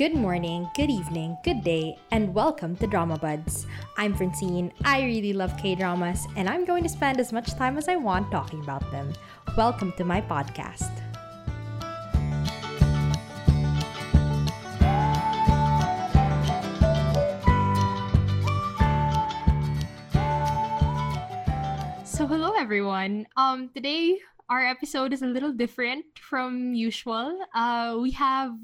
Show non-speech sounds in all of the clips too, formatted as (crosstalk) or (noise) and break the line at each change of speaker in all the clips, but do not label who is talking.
Good morning, good evening, good day, and welcome to Drama Buds. I'm Francine. I really love K dramas, and I'm going to spend as much time as I want talking about them. Welcome to my podcast. So hello everyone. Um today our episode is a little different from usual. Uh we have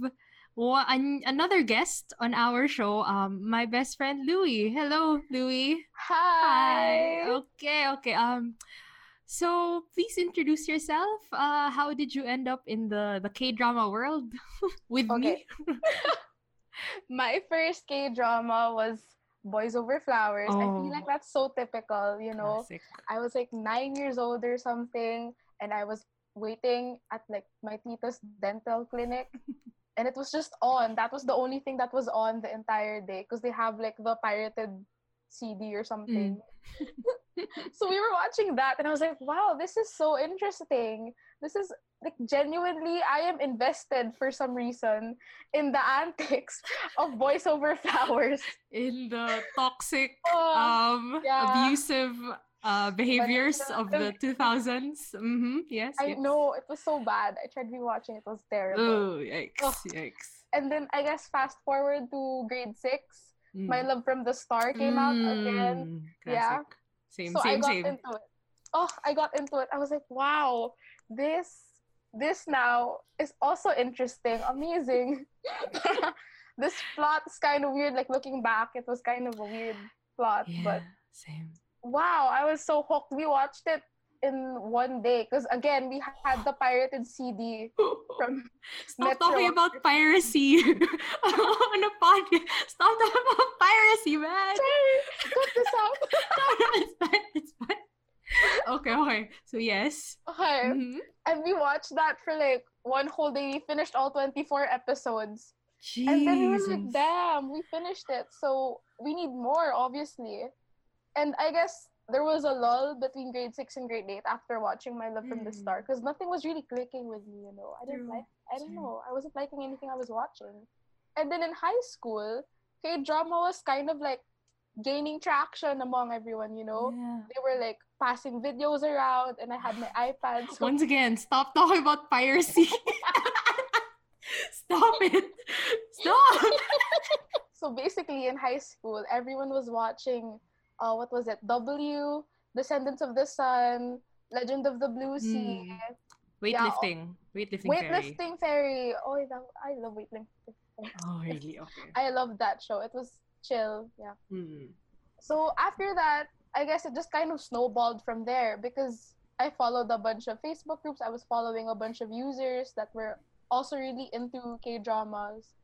one, another guest on our show, um, my best friend Louie. Hello, Louie.
Hi.
Hi. Okay, okay. Um, so please introduce yourself. Uh, how did you end up in the the K drama world (laughs) with me? (laughs)
My first K drama was Boys Over Flowers. Oh. I
Oh.
feel like that's so typical, you know.
Classic.
I was like nine years old or something, and I was waiting at like my tita's dental clinic. (laughs) And it was just on. That was the only thing that was on the entire day because they have like the pirated CD or something. (laughs) so we were watching that and I was like, wow, this is so interesting. This is like genuinely I am invested for some reason in the antics of Boys Over (laughs) Flowers.
In the toxic,
Oh,
um,
yeah.
abusive uh behaviors of the 2000s. Mm-hmm. Yes.
I
yes.
know it was so bad. I tried rewatching it, it was terrible.
Oh, yikes!
Ugh.
Yikes!
And then I guess fast forward to grade six,
Mm.
My Love from the Star came out again.
Mm,
Yeah.
Same,
so I
same,
got
same.
into it. Oh, I got into it. I was like, wow, this this now is also interesting, amazing. (laughs) this plot is kind of weird. Like looking back, it was kind of a weird plot,
yeah,
but
same.
Wow, I was so hooked. We watched it in one day because again, we had the pirated CD (gasps) from
Stop
Metro.
talking about piracy (laughs) on a podcast. Stop talking about piracy, man.
Sorry, cut this out. (laughs)
no, no, it's fine. It's fine. Okay, okay. So yes.
Okay.
Mhm.
And we watched that for like one whole day. We finished all 24 episodes. And then we were like, damn, we finished it. So we need more, obviously. And I guess there was a lull between grade six and grade eight after watching My Love from the
Mm.
Star because nothing was really clicking with me, you know. I didn't
True,
like, I don't
true.
know, I wasn't liking anything I was watching. And then in high school, K drama was kind of like gaining traction among everyone, you know.
Yeah.
They were like passing videos around, and I had my (sighs) iPad. So (laughs)
Once again, stop talking about piracy. (laughs) stop it. Stop. (laughs)
so basically in high school everyone was watching uh what was it w descendants of the sun legend of the blue sea
Weightlifting. Weightlifting. fairy.
weightlifting fairy oh that, i love weightlifting
Oh, really? (laughs) Okay.
i love that show it was chill yeah
Mm.
so after that i guess it just kind of snowballed from there because i followed a bunch of facebook groups i was following a bunch of users that were also really into k dramas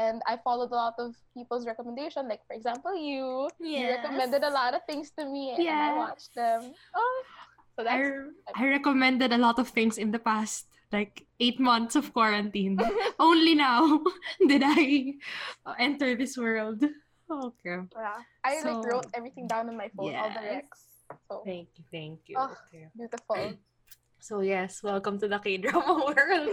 and i followed a lot of people's recommendation like for example you you recommended a lot of things to me and I watched them oh so
I,
that's
I recommended a lot of things in the past, like eight months of quarantine. (laughs) Only now (laughs) did I enter this world. Okay.
yeah. i like wrote everything down on my phone all the
Yes.
recs so
Thank you, thank you.
Oh.
Okay.
beautiful
So yes, welcome to the K-drama (laughs) world.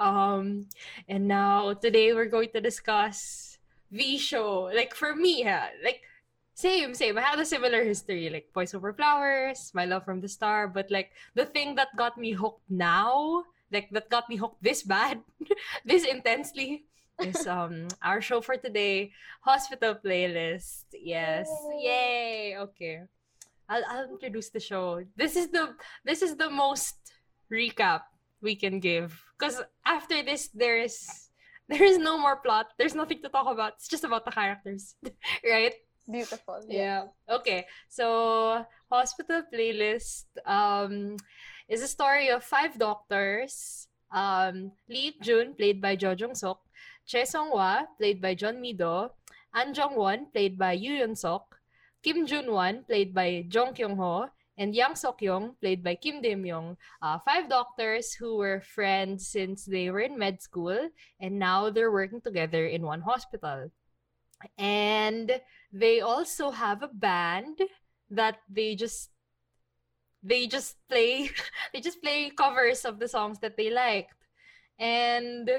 um, and now today we're going to discuss V show. Like for me, ha, like same, same. I had a similar history, like Boys Over Flowers, My Love from the Star. But like the thing that got me hooked now, like that got me hooked this bad, (laughs) this intensely, is um our show for today, Hospital Playlist. Yes,
Yay.
yay. Okay. I'll, I'll introduce the show. This is the this is the most recap we can give because after this there is there is no more plot. There's nothing to talk about. It's just about the characters, (laughs) right?
beautiful
Yeah. Okay. So hospital playlist um is a story of five doctors. Um, Lee Jun, played by Jo Jung Sok, Che Song Hwa, played by Jeon Mido, An Jong Won, played by Yoo Yun Sok, Kim Jun Wan, played by Jung Kyung Ho, and Yang Sok Young, played by Kim Dae Myung. Uh, five doctors who were friends since they were in med school, and now they're working together in one hospital. And they also have a band that they just they just play (laughs) they just play covers of the songs that they liked and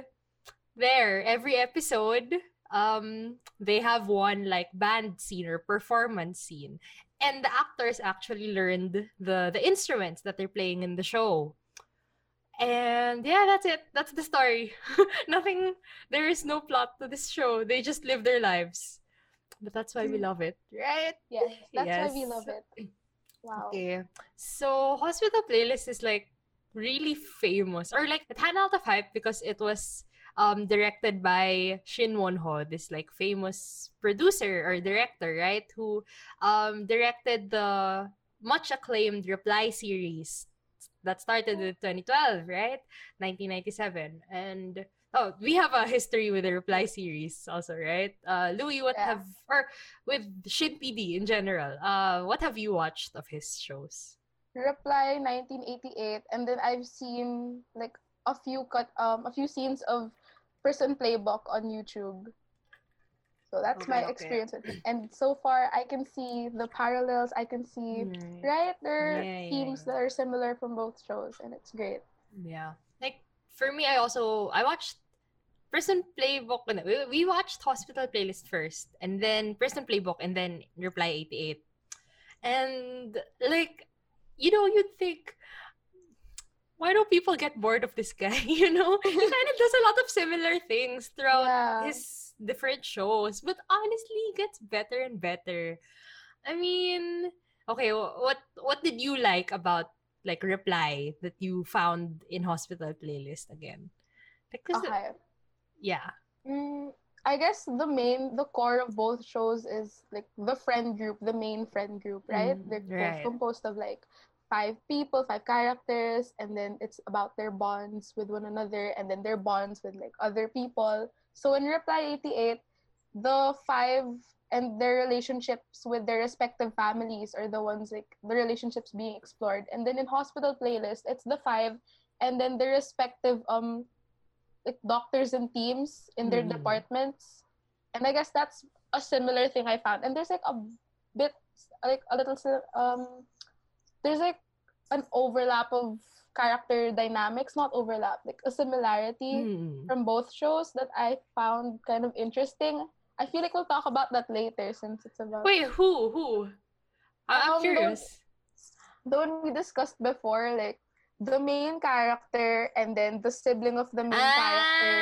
there every episode um they have one like band scene or performance scene. And the actors actually learned the the instruments that they're playing in the show. And yeah that's it. That's the story. (laughs) Nothing there is no plot to this show. They just live their lives. But that's why we
Mm.
love it right?
Yes, that's why we love it. (clears throat) Wow.
Okay. So Hospital Playlist is like really famous. Or like it had a lot of hype because it was um directed by Shin Won-ho, this like famous producer or director, right? Who um directed the much acclaimed Reply series that started in 2012, right? 1997. And oh, we have a history with the Reply series also, right? Uh Louis, what
Yeah.
have or with Shin PD in general, uh what have you watched of his shows?
Reply 1988, and then I've seen like a few cut um a few scenes of Prison Playbook on YouTube. So that's my
Okay, okay.
experience with it. And so far, I can see the parallels. I can see
Right.
right there are
yeah,
themes
yeah.
that are similar from both shows, and it's great.
Yeah. Like for me, I also I watched Prison Playbook. We, we watched Hospital Playlist first, and then Prison Playbook, and then Reply 88. And like, you know, you'd think, why do people get bored of this guy? (laughs) You know, (laughs) he kind of does a lot of similar things throughout
Yeah.
his different shows, but honestly, he gets better and better. I mean, okay, what what did you like about like reply that you found in hospital playlist again? Like, 'cause the-
Okay.
yeah,
Mm, I guess the main, the core of both shows is like the friend group, the main friend group, right?
Mm,
They're
right.
composed of like five people, five characters, and then it's about their bonds with one another, and then their bonds with like other people. So in Reply 88, the five and their relationships with their respective families are the ones like the relationships being explored. And then in Hospital Playlist, it's the five and then their respective um like doctors and teams in their
Mm.
departments. And I guess that's a similar thing I found. And there's like a bit like a little um there's like an overlap of character dynamics, not overlap, like a similarity
Mm.
from both shows that I found kind of interesting. I feel like we'll talk about that later since it's about
Wait, who who? I- I'm
Um,
curious.
the one we discussed before, like the main character and then the sibling of the main character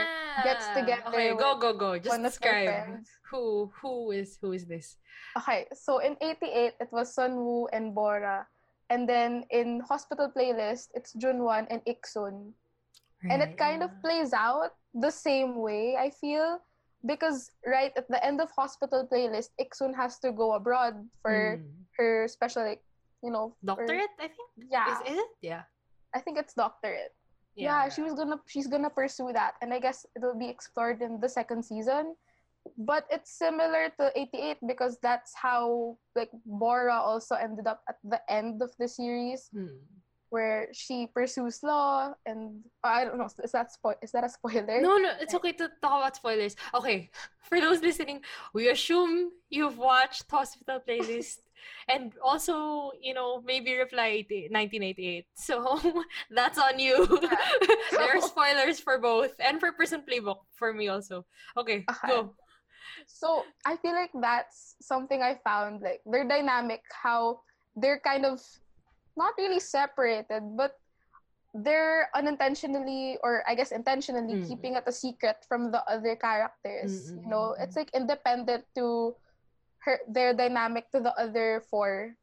gets
Ah,
together
Okay, go go go. Just
one of their
describe who who is who is this?
Okay, so in 88, it was Sunwoo and Bora. And then in Hospital Playlist, it's Junwan and Iksun. And it kind of plays out the same way, I feel. Because right at the end of Hospital Playlist, Iksun has to go abroad for
Mm.
her special, like, you know,
doctorate. I think.
yeah,
Is, is it? Yeah.
I think it's doctorate. yeah, she was gonna she's gonna pursue that and i guess it'll be explored in the second season but it's similar to 88 because that's how like bora also ended up at the end of the series
Hmm.
where she pursues law and i don't know is that spo- is that a spoiler
No, no, it's okay to talk about spoilers. Okay, (laughs) for those listening, we assume you've watched Hospital Playlist (laughs) and also, you know, maybe Reply 80 1988. So (laughs) that's on you. there are spoilers for both and for Prison Playbook for me also. Okay,
Okay.
go.
So i feel like that's something i found like their dynamic how they're kind of not really separated but they're unintentionally or i guess intentionally
Mm.
keeping it a secret from the other characters
Mm, mm,
you know
mm,
it's like independent to her their dynamic to the other four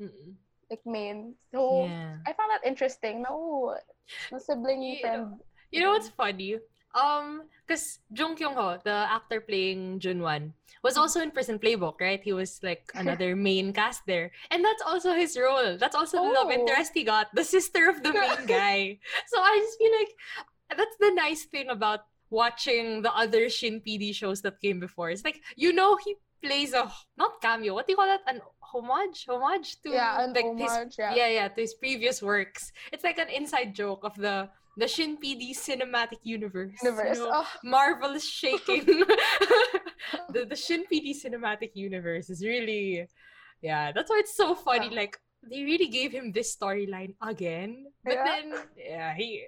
Mm-mm.
like main so
Yeah.
i found that interesting no the sibling
You
friend
You know what's funny? Um, because Jung Kyung Ho, the actor playing Junwan, was also in Prison Playbook, right? He was like (laughs) another main cast there, and that's also his role. That's also the love
Oh.
interest he got, the sister of the main (laughs) guy. So I just feel like that's the nice thing about watching the other Shin PD shows that came before. It's like you know he plays a not cameo. What do you call that? An homage? Homage to
yeah
like his
homage yeah,
yeah, yeah, to his previous works. It's like an inside joke of the the Shin PD cinematic universe. you
universe
know?
oh,
Marvel is shaking. (laughs) (laughs) the the Shin PD cinematic universe is really, yeah. That's why it's so funny.
Yeah.
Like they really gave him this storyline again, but
Yeah.
then yeah, he.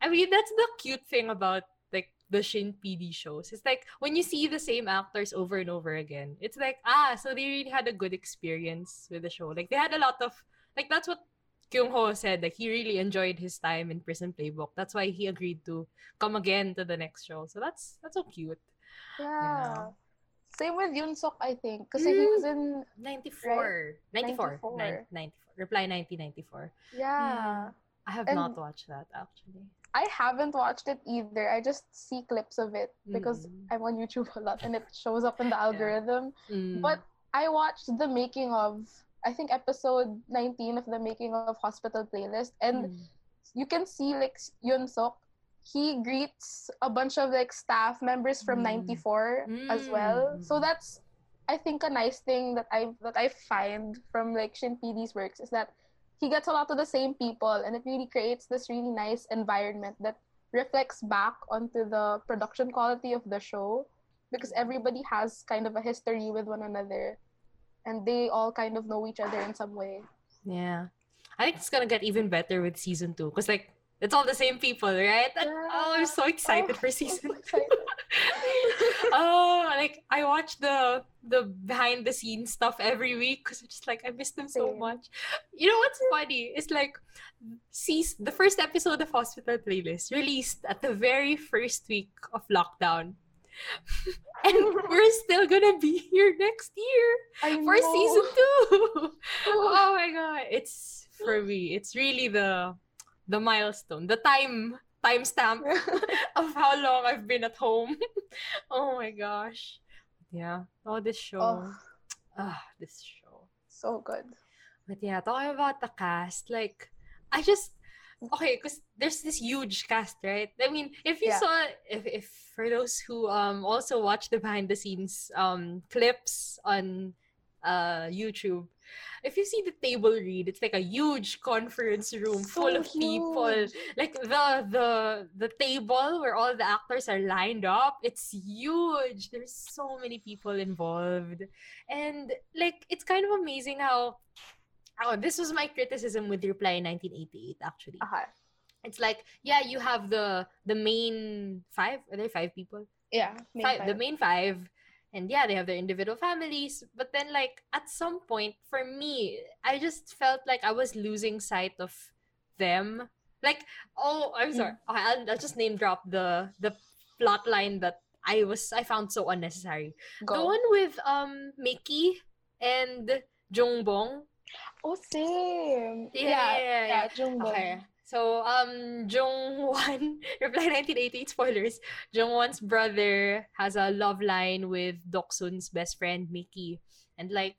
I mean, that's the cute thing about like the Shin PD shows. It's like when you see the same actors over and over again, it's like, ah, so they really had a good experience with the show. Like they had a lot of like that's what Kyung Ho said. Like he really enjoyed his time in Prison Playbook. That's why he agreed to come again to the next show. So that's that's so cute.
Yeah. Same with Yoon Suk, I think. Because he was in
94. 94.
94.
94. Reply 1994.
yeah.
I have
And-
not watched that actually.
I haven't watched it either. I just see clips of it because
Mm.
I'm on YouTube a lot and it shows up in the (laughs) algorithm.
Mm.
But I watched the making of I think episode 19 of the making of Hospital Playlist and
Mm.
you can see like Yun Sok he greets a bunch of like staff members from
Mm.
94 as well. So
Mm.
that's I think a nice thing that I that I find from like Shin PD's works is that he gets a lot of the same people and it really creates this really nice environment that reflects back onto the production quality of the show because everybody has kind of a history with one another and they all kind of know each other in some way.
Yeah. I think it's gonna get even better with season two. Because like it's all the same people, right? And- Oh, I'm so excited
Oh,
for
I'm so
season
excited. (laughs)
oh, like I watch the the behind the scenes stuff every week because I'm just like I miss them so much. You know what's funny? It's like sees the first episode of Hospital Playlist released at the very first week of lockdown. And (laughs) we're still gonna be here next year
I
for
know.
season two. (laughs) (laughs) oh my god. It's for me, it's really the the milestone, the time timestamp of how long I've been at home. oh my gosh. Yeah. Oh, this show.
Oh,
Ah, this show.
so good.
But yeah, talking about the cast, like, I just okay, because there's this huge cast, right? I mean, if you
Yeah.
saw, if, if for those who um also watch the behind the scenes um clips on uh YouTube, if you see the table read, it's like a huge conference room full
So
of people
huge.
like the the the table where all the actors are lined up it's huge there's so many people involved and like it's kind of amazing how oh this was my criticism with reply 1988 actually.
Okay.
it's like yeah you have the the main five are there five people?
Yeah. main
five, the main five and yeah they have their individual families but then like at some point for me i just felt like i was losing sight of them. Like oh i'm sorry. Okay, I'll, I'll just name drop the the plot line that i was i found so unnecessary. The one with um mickey and Jungbong
Oh, same.
Yeah,
yeah,
yeah, yeah,
yeah.
Okay. So, um, Jongwon, (laughs) Reply 1988 spoilers. Jongwon's brother has a love line with Doksun's best friend, Mickey. And, like,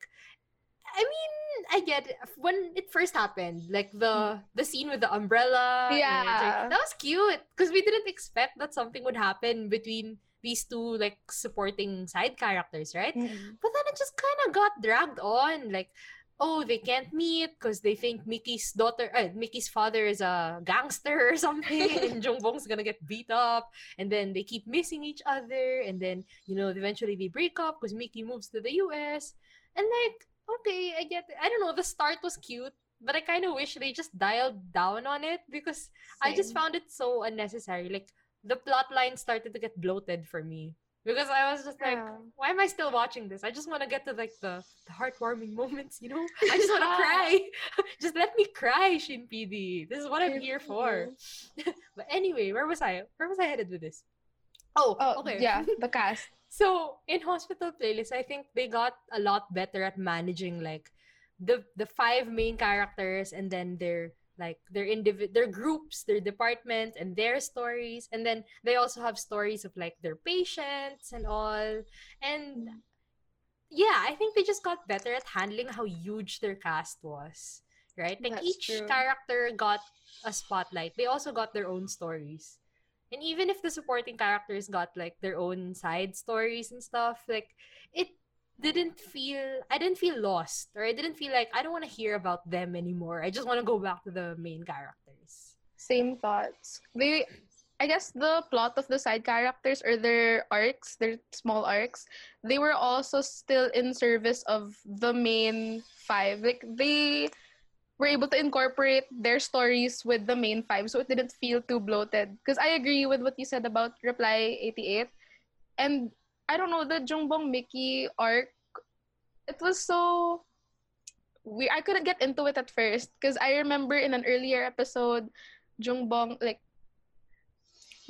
I mean, I get it. When it first happened, like, the the scene with the umbrella. it's like-
Yeah.
that was cute. Because we didn't expect that something would happen between these two, like, supporting side characters, right?
Mm.
But then it just kind of got dragged on. Like, oh, they can't meet because they think Mickey's daughter, uh, Mickey's father is a gangster or something, (laughs) and Jungbong's gonna get beat up. And then they keep missing each other. And then, you know, eventually they break up because Mickey moves to the US. And like, okay, I get it. I don't know, the start was cute. But I kind of wish they just dialed down on it because I just found it so unnecessary. Like, the plot line started to get bloated for me. Because I was just like,
Yeah.
why am I still watching this? I just want to get to like the, the heartwarming (laughs) moments, you know? I just want to cry. (laughs) just let me cry, Shin PD. This is what I'm here for. (laughs) but anyway, where was I? Where was I headed with this? Oh,
Oh,
okay.
yeah, the cast.
So in hospital playlist, I think they got a lot better at managing like the the five main characters and then their like their individ their groups, their department and their stories. And then they also have stories of like their patients and all. And yeah, I think they just got better at handling how huge their cast was. Right? Like
That's
each
true.
character got a spotlight. They also got their own stories. And even if the supporting characters got like their own side stories and stuff, like it didn't feel I didn't feel lost or I didn't feel like I don't want to hear about them anymore. I just want to go back to the main characters.
Same thoughts. They, I guess the plot of the side characters or their arcs, their small arcs, they were also still in service of the main five. Like they, were able to incorporate their stories with the main five so it didn't feel too bloated. Because I agree with what you said about Reply 88. And I don't know, the Jungbong Mickey arc, it was so we I couldn't get into it at first because I remember in an earlier episode, Jungbong like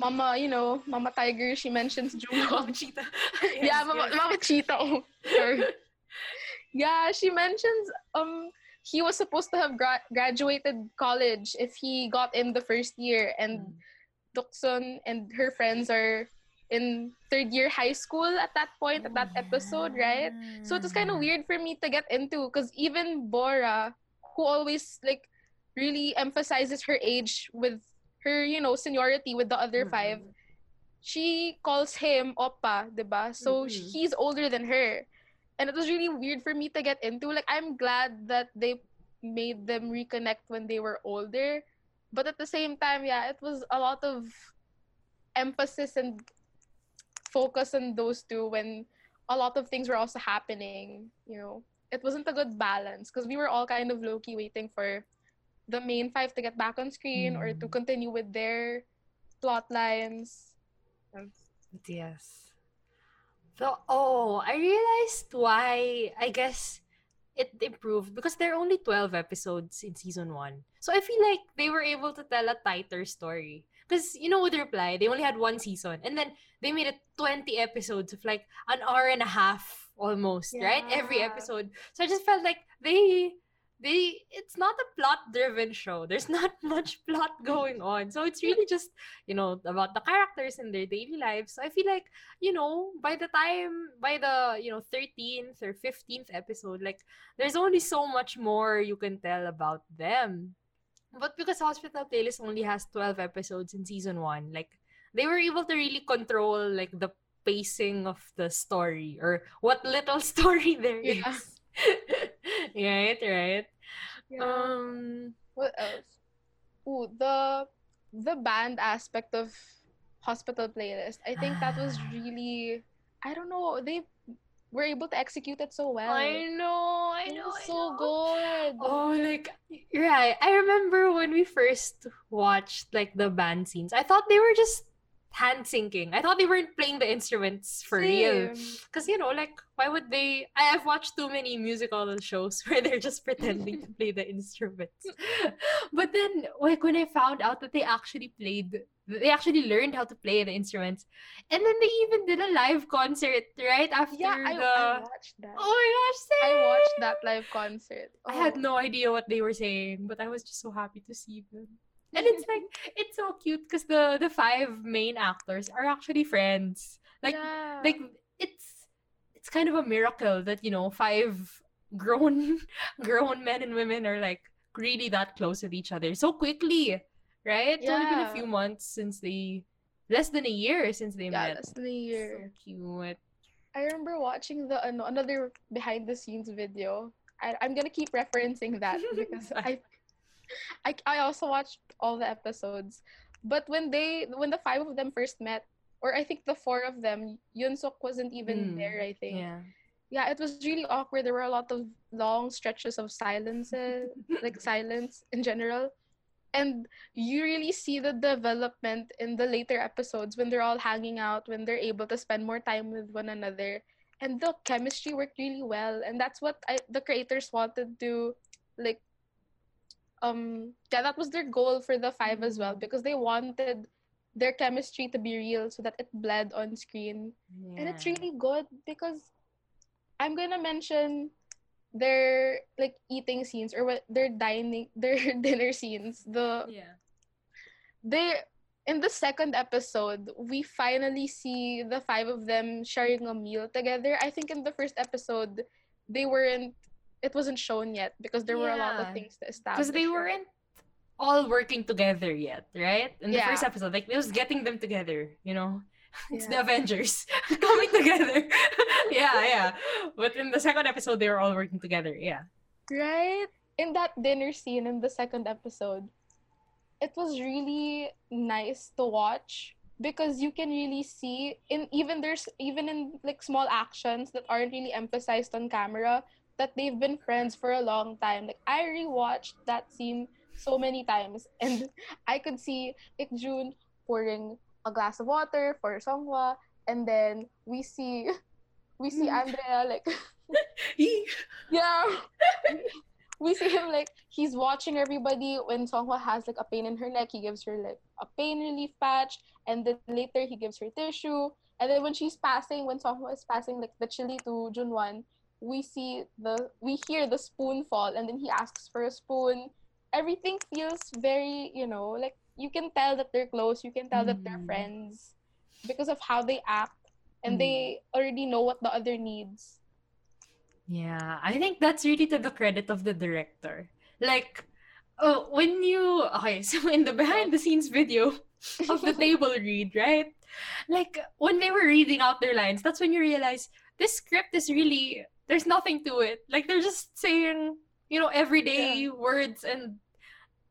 Mama, you know, Mama Tiger, she mentions Jungbong.
Mama Cheetah. (laughs)
yeah, Mama, Mama Cheetah. Oh, sorry. yeah, she mentions um he was supposed to have gra- graduated college if he got in the first year, and mm. Doksun and her friends are in third year high school at that point at that episode right? So it was kind of weird for me to get into because even bora who always like really emphasizes her age with her you know seniority with the other mm-hmm. five she calls him oppa diba? So mm-hmm. he's older than her. And it was really weird for me to get into. Like i'm glad that they made them reconnect when they were older. But at the same time yeah it was a lot of emphasis and focus on those two when a lot of things were also happening you know it wasn't a good balance because we were all kind of low-key waiting for the main five to get back on screen mm. or to hmm. continue with their plot lines
yes so oh i realized why i guess it improved because there are only 12 episodes in season 1 so i feel like they were able to tell a tighter story because you know with reply they only had one season and then they made it 20 episodes of like an hour and a half almost yeah. right? Every episode. So i just felt like they they it's not a plot driven show. There's (laughs) not much plot going on. So it's really just you know about the characters and their daily lives. So i feel like you know by the time by the you know 13th or 15th episode like there's only so much more you can tell about them. But because Hospital Playlist only has 12 episodes in season 1, like they were able to really control like the pacing of the story or what little (laughs) story there yeah. is. (laughs) right, right.
Yeah. Um what else? Ooh, the the band aspect of Hospital Playlist. I think that was (sighs) really I don't know, they were able to execute it so well.
I know, I know.
so
know.
good.
Oh, like right. I remember when we first watched like the band scenes. I thought they were just hand syncing. I thought they weren't playing the instruments for Same. real. Because, you know, like, why would they? I have watched too many musical shows (laughs) where they're just pretending to (laughs) play the instruments. (laughs) but then, like, when I found out that they actually played, they actually learned how to play the instruments. And then they even did a live concert right after
yeah, I,
the.
I watched that.
Oh my gosh,
same. I watched that live concert.
Oh. I had oh. no idea what they were saying, but I was just so happy to see them and it's like it's so cute because the the five main actors are actually friends. Like yeah. like it's it's kind of a miracle that you know five grown (laughs) grown men and women are like really that close with each other so quickly right? It's only been a few months since they less than a year since they
yeah,
met.
less than a year.
so cute.
I remember watching the another behind the scenes video. I, i'm gonna keep referencing that (laughs) because i I I also watched all the episodes. But when they when the five of them first met, or I think the four of them, Yunsuk wasn't even mm, there, I think.
Yeah.
Yeah, it was really awkward. There were a lot of long stretches of silences, (laughs) like silence in general. And you really see the development in the later episodes when they're all hanging out, when they're able to spend more time with one another. And the chemistry worked really well. And that's what I, the creators wanted to like um yeah that was their goal for the five as well because they wanted their chemistry to be real so that it bled on screen. Yeah. and it's really good because i'm gonna mention their like eating scenes or what their dining (laughs) their dinner scenes. The
yeah.
they in the second episode we finally see the five of them sharing a meal together. I think in the first episode they weren't it wasn't shown yet because there yeah. were a lot of things to establish.
Because they weren't all working together yet, right? In the yeah. first episode, like it was getting them together, you know. (laughs) It's yeah. the Avengers (laughs) coming together. (laughs) yeah, yeah. But in the second episode, they were all working together. Yeah.
Right? In that dinner scene in the second episode, it was really nice to watch because you can really see in even there's even in like small actions that aren't really emphasized on camera that they've been friends for a long time. Like I rewatched that scene so many times, (laughs) and I could see Ikjun pouring a glass of water for Songhwa, and then we see (laughs) we see mm. Andrea like (laughs) yeah. We see him like he's watching everybody. When Songhwa has like a pain in her neck he gives her like a pain relief patch and then later he gives her tissue. And then when she's passing when Songhwa is passing like the chili to Junwan we see the we hear the spoon fall and then he asks for a spoon everything feels very you know like you can tell that they're close you can tell mm. that they're mm. friends because of how they act and mm. they already know what the other needs
yeah, I think that's really to the credit of the director. Like, oh, when you okay, (laughs) so in the behind the scenes video of the (laughs) table read, right? Like when they were reading out their lines, that's when you realize this script is really there's nothing to it. Like they're just saying, you know, everyday yeah. words and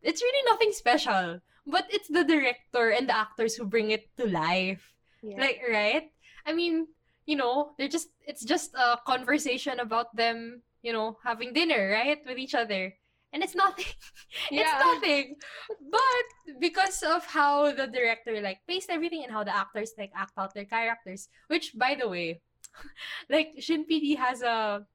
it's really nothing special. But it's the director and the actors who bring it to life. Yeah. Like, right? I mean, you know, they're just it's just a conversation about them, you know, having dinner, right, with each other. And it's nothing. (laughs) Yeah. it's nothing. But because of how the director like paced everything and how the actors like act out their characters, which by the way, (laughs) like Shin PD has a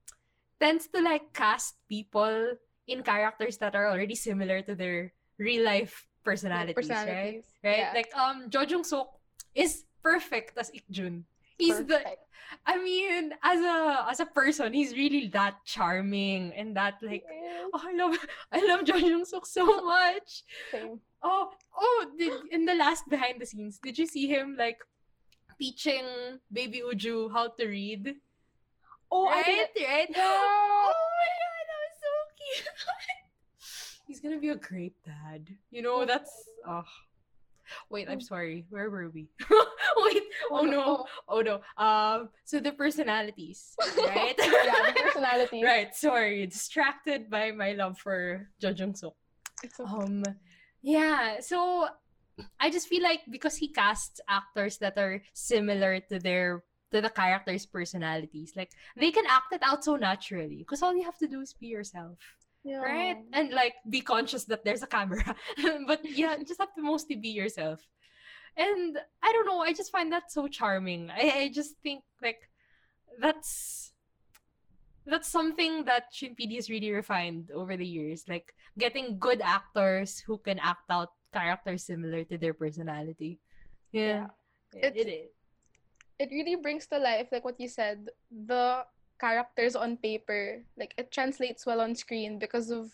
tends to like cast people in characters that are already similar to their real life personalities, personalities. right? Right? Yeah. Like um Jo Jung Sook is perfect as Ikjun. He's perfect. the I mean, as a as a person, he's really that charming and that like yes. oh, I love I love Jo Jung Sook so (laughs) much. Same. Oh, oh, did, in the last behind the scenes, did you see him like teaching baby Uju how to read?
Oh,
right, right. (laughs)
Yeah. Oh
my god, that was so cute. (laughs) He's gonna be a great dad. You know, that's oh Wait, I'm mm. sorry. Where were we? (laughs) Wait. Oh no. Oh no. Um. So the personalities, right?
yeah, the personalities.
right. Sorry, distracted by my love for Jo Jung Sook. Okay. Um. Yeah. So I just feel like because he casts actors that are similar to their to the characters' personalities, like they can act it out so naturally. Because all you have to do is be yourself yeah. right and like be conscious that there's a camera (laughs) but yeah just have to mostly be yourself and i don't know i just find that so charming i, I just think like that's that's something that Shin PD has really refined over the years like getting good actors who can act out characters similar to their personality. Yeah, yeah. It, it, it,
it really brings to life like what you said the characters on paper like it translates well on screen because of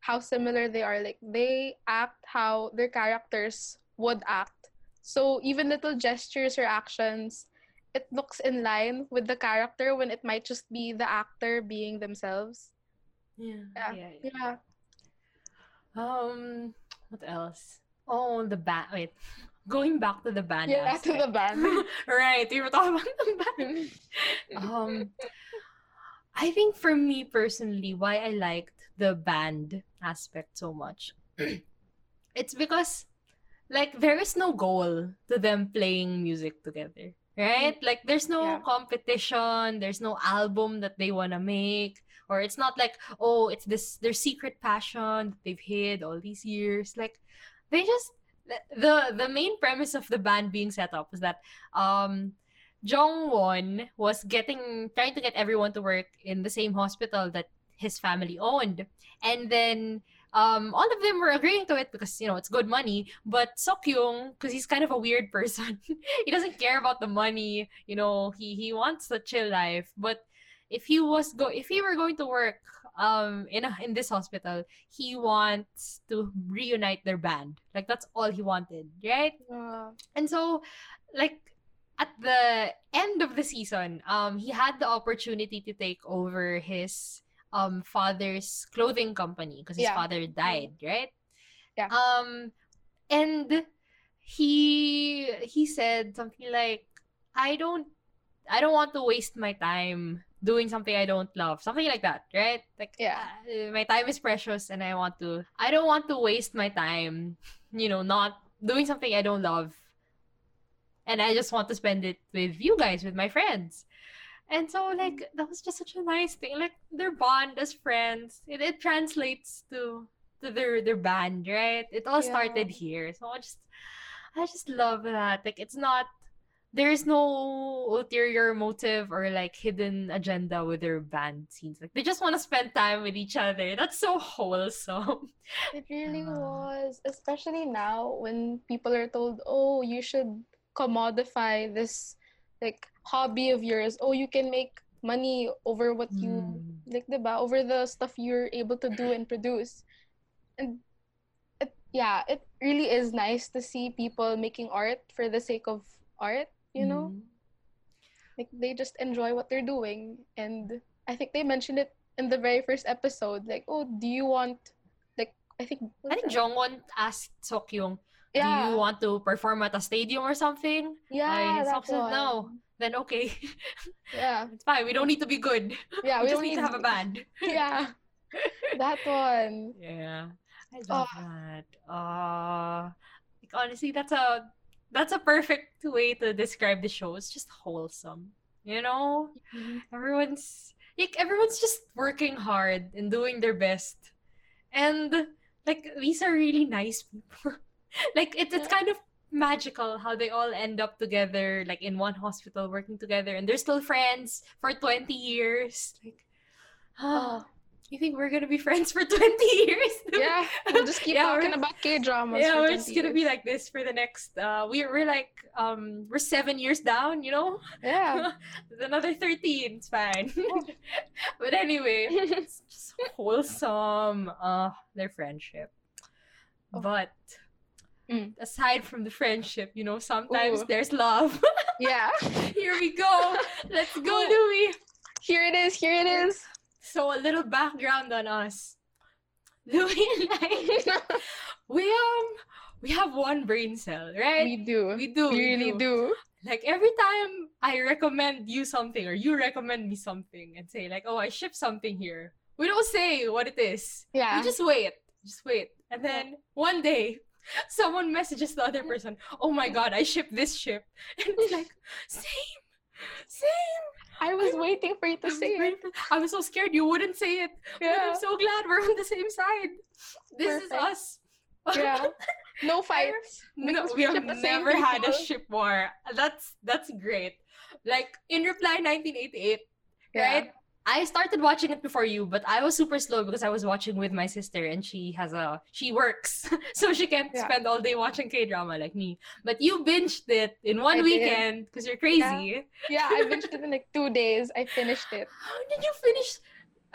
how similar they are. Like they act how their characters would act. So even little gestures or actions it looks in line with the character when it might just be the actor being themselves.
Yeah.
Yeah. Yeah, yeah. yeah.
um what else oh the band wait (laughs) going back to the band
yeah aspect. to the band (laughs)
right we were talking about the band (laughs) um I think for me personally, why I liked the band aspect so much, (clears throat) it's because like there is no goal to them playing music together, right? Mm. Like there's no yeah. competition, there's no album that they wanna make, or it's not like oh, it's this their secret passion that they've hid all these years. Like they just the the main premise of the band being set up is that um Jong Won was getting trying to get everyone to work in the same hospital that his family owned, and then um, all of them were agreeing to it because you know it's good money. But Seokyoung, because he's kind of a weird (laughs) person, he doesn't care about the money. You know, he he wants the chill life. But if he was go if he were going to work um in a, in this hospital, he wants to reunite their band. Like that's all he wanted, right?
Yeah.
And so, like at the end of the season, um, he had the opportunity to take over his um father's clothing company because his yeah. father died, right?
Yeah.
Um, and he he said something like, "I don't, I don't want to waste my time doing something I don't love, something like that, right? Like,
yeah,
uh, my time is precious, and I want to, I don't want to waste my time, you know, not doing something I don't love and I just want to spend it with you guys, with my friends. And so like that was just such a nice thing. Like their bond as friends. It, it translates to to their their band, right? It all
Yeah.
started here. So I just I just love that. Like it's not there's no ulterior motive or like hidden agenda with their band scenes. Like they just want to spend time with each other. That's so wholesome. (laughs)
It really was, especially now when people are told, "Oh, you should commodify this like hobby of yours. Oh, you can make money over what you
Mm.
like, diba? Over the stuff you're able to do and produce." And it, yeah, it really is nice to see people making art for the sake of art, you know?
Mm.
Like they just enjoy what they're doing. And I think they mentioned it in the very first episode. Like, oh, do you want like I think
I think Jongwon asked Sokyung,
yeah,
"Do you want to perform at a stadium or something?"
yeah,
I said
one.
no. Then okay, (laughs)
Yeah,
it's fine. We don't need to be good.
yeah, (laughs)
we
we
just
don't
need to have a band. (laughs)
Yeah, that one.
Yeah, I love
Oh.
that. Uh, like honestly, that's a that's a perfect way to describe the show. It's just wholesome. You know, mm-hmm. everyone's like everyone's just working hard and doing their best, and like these are really nice people. (laughs) like it's it's kind of magical how they all end up together, like in one hospital, working together, and they're still friends for twenty years. Like, (sighs)
Oh,
you think we're gonna be friends for (laughs) 20 years?
yeah, we'll just keep
Yeah,
talking about K dramas.
yeah, we're just
20
gonna be like this for the next uh we're we're like um we're seven years down, you know?
yeah. (laughs)
Another 13, it's fine. (laughs) but anyway, it's just wholesome uh their friendship.
Oh.
But
Mm.
aside from the friendship, you know, sometimes
Ooh.
there's love.
yeah.
Here we go. Let's go. Louis.
Here it is. Here it is.
So a little background on us. Louis and I we um we have one brain cell, right?
we do.
We do.
We really do.
Like every time I recommend you something or you recommend me something and say like, "Oh, I ship something here." We don't say what it is.
Yeah.
We just wait. Just wait. And then one day (laughs) someone messages the other person, "Oh my god, I ship this ship." (laughs) And it's like, "Same. Same."
I was waiting for you
I
to
was
say it.
I was so scared you wouldn't say it. But
Yeah.
I'm so glad we're on the same side. This is us.
Yeah. (laughs) No fights.
no, we have
ship the same
never had a ship war. That's that's great. Like in reply 1988,
Yeah.
right? I started watching it before you, but I was super slow because I was watching with my sister and she has a she works. (laughs) so she can't
Yeah.
spend all day watching K-drama like me. But you binged it in one
I
weekend because you're crazy.
Yeah, I binged it in like two days. I finished it.
How did you finish?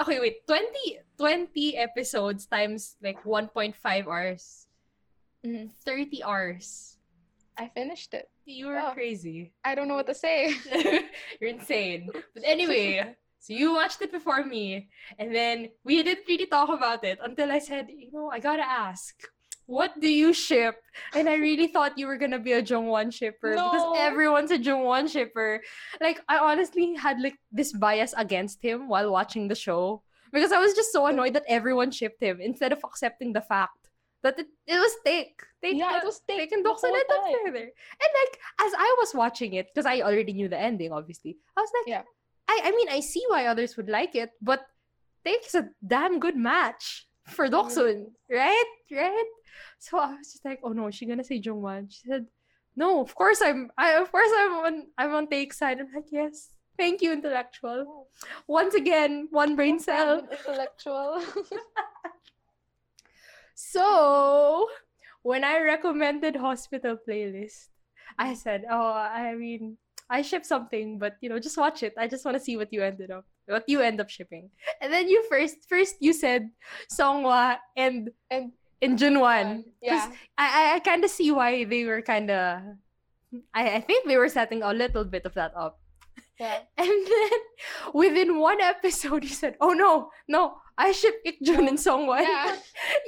Okay, wait. 20, 20 episodes times like 1.5 hours.
Mhm.
30 hours.
I finished it.
You were
Oh.
crazy.
I don't know what to say. (laughs)
You're insane. But anyway, (laughs) so you watched it before me. And then we didn't really talk about it until I said, you know, I gotta ask. What do you ship? And I really thought you were gonna be a Jungwon shipper because everyone's a Jungwon shipper. Like I honestly had like this bias against him while watching the show because I was just so annoyed that everyone shipped him instead of accepting the fact that it, it was take. Take
yeah,
the-
it was take
Doksun
whole
and
time.
further. And like as I was watching it, because I already knew the ending, obviously, I was like,
Yeah.
I I mean I see why others would like it, but Take's a damn good match for mm-hmm. Doksun, right? Right? So I was just like, oh no, is she gonna say Jungwan? She said, no, of course I'm I of course I'm on I'm on Take's side. I'm like, yes. Thank you, intellectual. Once again, one brain cell. (laughs)
Intellectual. (laughs)
So, when I recommended hospital playlist, I said, "Oh, I mean, I ship something, but you know, just watch it. I just want to see what you ended up, what you end up shipping." And then you first, first you said Songhwa and
and
in Junwan.
yeah.
I I, I kind of see why they were kind of. I, I think they were setting a little bit of that up.
Yeah. (laughs)
And then within one episode, he said, "Oh no, no, I ship Ikjun and Songwon."
Yeah.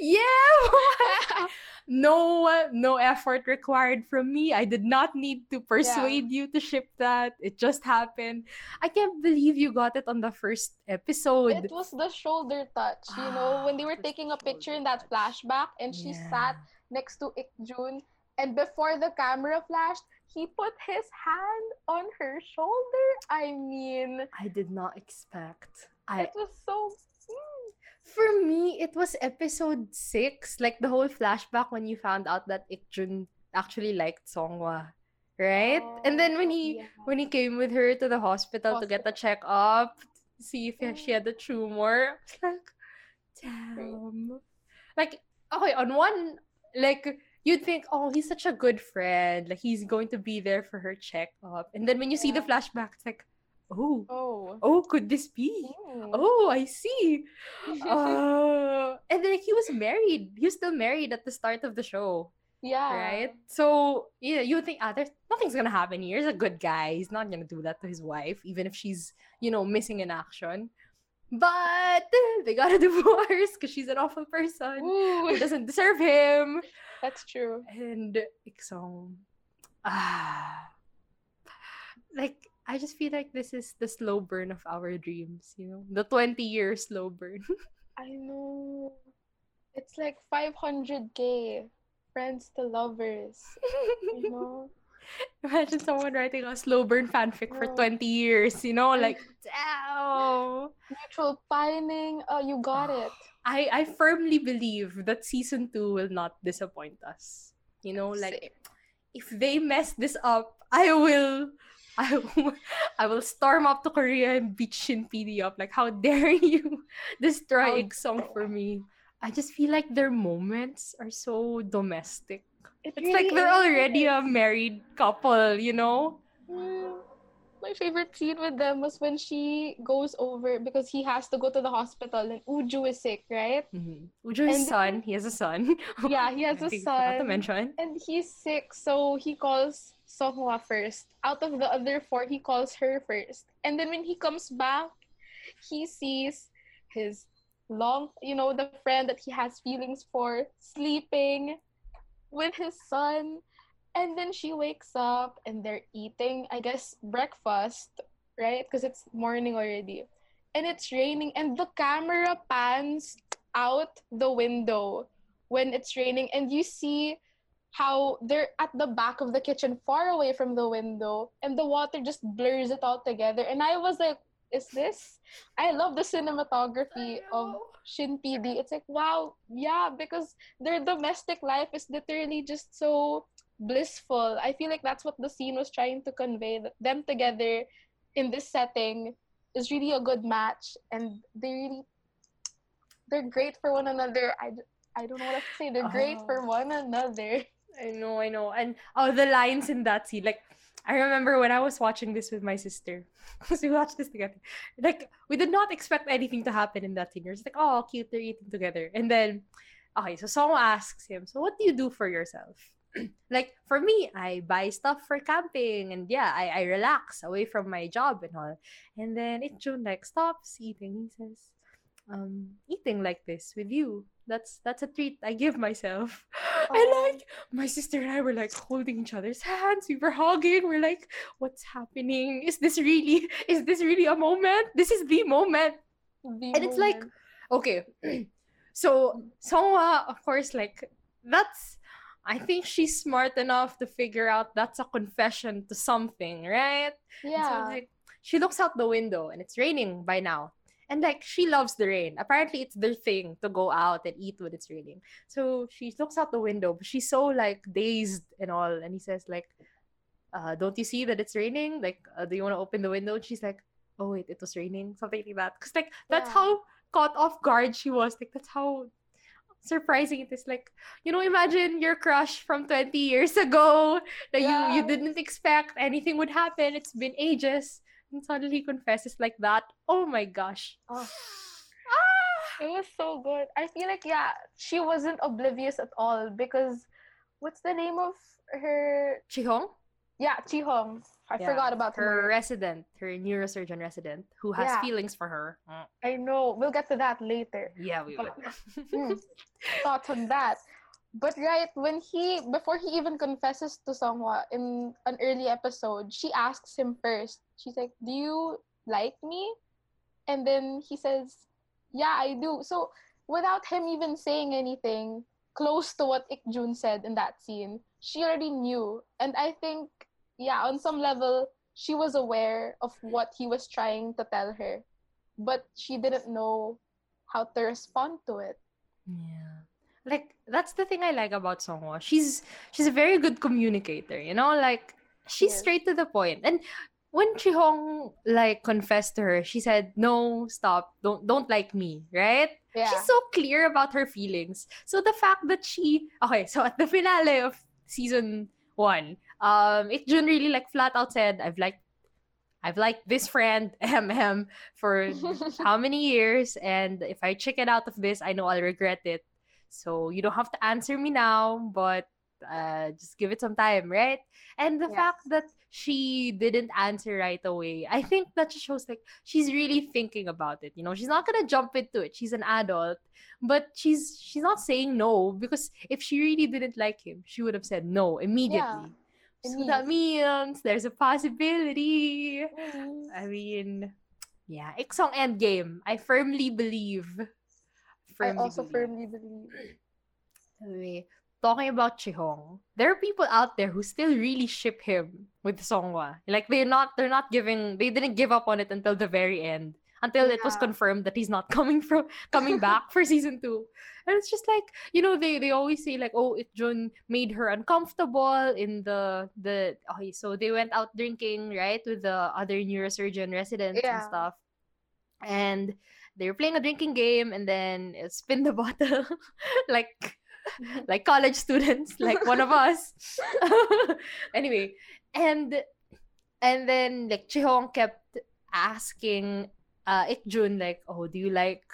(laughs)
yeah. (laughs) no, no effort required from me. I did not need to persuade you to ship that. It just happened. I can't believe you got it on the first episode.
It was the shoulder touch, you know,
Ah,
when they were
it
taking a picture in that flashback and she
Yeah.
sat next to Ik Jun And before the camera flashed, he put his hand on her shoulder. I mean,
I did not expect. I
it was so. mm,
for me, it was episode six, like the whole flashback when you found out that Ikjun actually liked Songhwa, right? and then when oh, he
yeah.
when he came with her to the hospital to get the checkup, see if she had the tumor, I like, damn. Like, okay, on one, like you'd think, oh, he's such a good friend, like he's going to be there for her checkup, and then when you see the flashback, it's like, oh,
Oh.
oh, could this be?
Mm.
Oh, I see. (laughs) Uh, and then he was married. He was still married at the start of the show,
yeah.
right? So yeah, you would think, ah, there's nothing's gonna happen here. He's a good guy. He's not gonna do that to his wife, even if she's, you know, missing in action. But (laughs) they got a (laughs) divorce because she's an awful person who
Ooh,
doesn't deserve him.
that's true.
And Iksong, (sighs) ah, like I just feel like this is the slow burn of our dreams. You know, the twenty-year slow burn. (laughs)
I know. It's like 500k friends to lovers. You (laughs) know?
Imagine someone writing a slow burn fanfic for
Oh.
20 years, you know, like, damn.
Mutual pining. Oh, you got it. (sighs)
I, I firmly believe that season two will not disappoint us. You know, like,
Same.
if they mess this up, I will. I will, I will storm up to Korea and beat Shin PD up. Like, how dare (laughs) you destroy
How
Iksong for me? I just feel like their moments are so domestic.
It
It's like they're already
is.
a married couple, you know?
Mm. My favorite scene with them was when she goes over because he has to go to the hospital and Uju is sick, right?
Mm-hmm. Ujo's
And-
son, he has a son. (laughs)
Yeah, he has (laughs)
I
a
forgot to
son.
mention.
And he's sick, so he calls Songhwa first. Out of the other four, he calls her first. And then when he comes back, he sees his long, you know, the friend that he has feelings for sleeping with his son. And then she wakes up and they're eating, I guess, breakfast, right? Because it's morning already. And it's raining, and the camera pans out the window when it's raining, and you see how they're at the back of the kitchen, far away from the window, and the water just blurs it all together. And I was like, is this? I love the cinematography of Shin PD. It's like, wow, yeah, because their domestic life is literally just so blissful. I feel like that's what the scene was trying to convey. That them together in this setting is really a good match, and they really they're great for one another. I I don't know what to say. They're great
Oh.
for one another.
I know, I know. And oh, the lines in that scene. Like, I remember when I was watching this with my sister. (laughs) Because we watched this together. Like, we did not expect anything to happen in that scene. Just like, oh, cute, they're eating together. And then, okay, so someone asks him, so what do you do for yourself? (clears throat) like, for me, I buy stuff for camping. And yeah, I, I relax away from my job and all. And then Ikjun like stops eating. He says, um, eating like this with you. That's that's a treat I give myself. (laughs) And
Oh.
like my sister and I were like holding each other's hands. We were hugging. We're like, what's happening? Is this really is this really a moment? This is the moment.
The
And it's like. Okay. (clears throat) so Songhwa, of course, like that's I think she's smart enough to figure out that's a confession to something, right?
Yeah,
So like she looks out the window and it's raining by now. And like she loves the rain. Apparently it's their thing to go out and eat when it's raining. So she looks out the window, but she's so like dazed and all. And he says like, uh, "Don't you see that it's raining? Like, uh, do you want to open the window?" And she's like, "Oh wait, it was raining." Something like that. Cause like that's
Yeah.
how caught off guard she was. Like that's how surprising it is. Like you know, imagine your crush from twenty years ago that you you didn't expect anything would happen. It's been ages, and suddenly he confesses like that. Oh my gosh.
Oh.
Ah!
it was so good. I feel like yeah, she wasn't oblivious at all because what's the name of her?
Chihong,
Yeah, Chihong. I
Yeah,
forgot about
her
her.
resident, her neurosurgeon resident, who has
Yeah.
feelings for her. Mm,
I know. We'll get to that later.
Yeah, we will. (laughs)
Mm, thoughts on that. But right when he before he even confesses to Songhwa in an early episode, she asks him first. She's like, "Do you like me?" And then he says, "Yeah, I do." So without him even saying anything close to what Ikjun said in that scene, she already knew. And I think, yeah, on some level, she was aware of what he was trying to tell her, but she didn't know how to respond to it.
Yeah. Like that's the thing I like about Songhwa. She's she's a very good communicator, you know? Like she's
Yes.
straight to the point. And when Chihong like confessed to her, she said, "No, stop. Don't don't like me." Right?
Yeah.
She's so clear about her feelings. So the fact that she okay, so at the finale of season one, um, Ikjun really like flat out said, "I've liked, I've liked this friend (laughs) MM for (laughs) how many years, and if I check it out of this, I know I'll regret it. So you don't have to answer me now, but uh, just give it some time, right?" And the
Yes.
fact that she didn't answer right away, I think that just shows like she's really thinking about it. You know, she's not gonna jump into it. She's an adult, but she's she's not saying no because if she really didn't like him, she would have said no immediately. So that means there's a possibility. I mean, yeah, Iksong Endgame. I firmly believe.
I also
believe.
firmly believe.
Anyway, talking about Chihong, there are people out there who still really ship him with Songhwa. Like they're not they're not giving they didn't give up on it until the very end. Until it was confirmed that he's not (laughs) coming from coming (laughs) back for season two. And it's just like, you know, they they always say like, oh, Ikjun made her uncomfortable in the the okay, so they went out drinking, right, with the other neurosurgeon residents and stuff. And they were playing a drinking game and then it spin the (laughs) bottle like like college students, like one of us. anyway, and and then like Chihong kept asking uh Ikjun like, "Oh, do you like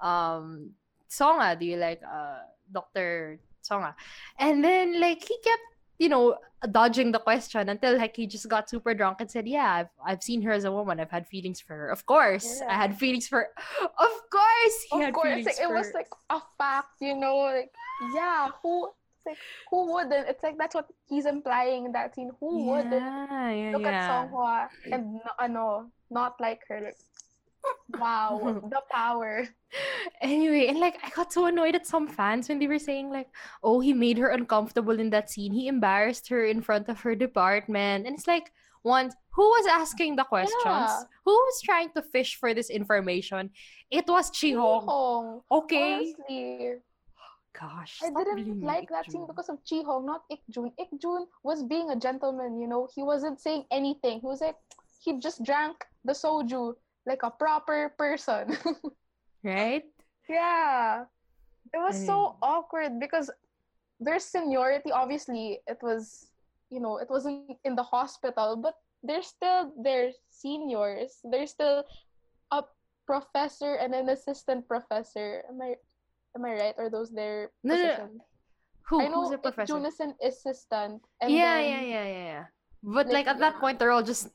um Songhwa? Do you like uh Dr. Songhwa?" And then like he kept, you know, dodging the question until like he just got super drunk and said, "Yeah, I've I've seen her as a woman. I've had feelings for her. Of course, I had feelings for Of course, he
of
had
course,
feelings
like, it
for
was like a fact, you know, like yeah, who it's like who wouldn't? It's like that's what he's implying in that scene. Who wouldn't
Yeah, yeah,
look at
yeah.
Songhwa and no, ano, not like her? Like, wow, (laughs) the power.
Anyway, and like I got so annoyed at some fans when they were saying like, "Oh, he made her uncomfortable in that scene. He embarrassed her in front of her department." And it's like, once who was asking the questions?
Yeah.
Who was trying to fish for this information? It was Chihong.
Chihong.
Okay.
Honestly,
Gosh,
I didn't like that scene because of Chihong, not Ikjun. Ikjun was being a gentleman, you know. He wasn't saying anything. He was like, he just drank the soju like a proper person. (laughs)
right?
Yeah. It was
I
so awkward because their seniority, obviously, it was, you know, it wasn't in the hospital, but they're still their seniors. They're still a professor and an assistant professor. Am I am I right? Or those their
No, no, no. Who?
I know
Who's the professor?
June is an assistant.
Yeah,
then,
yeah, yeah, yeah, yeah. But
like,
like, at that point, they're all just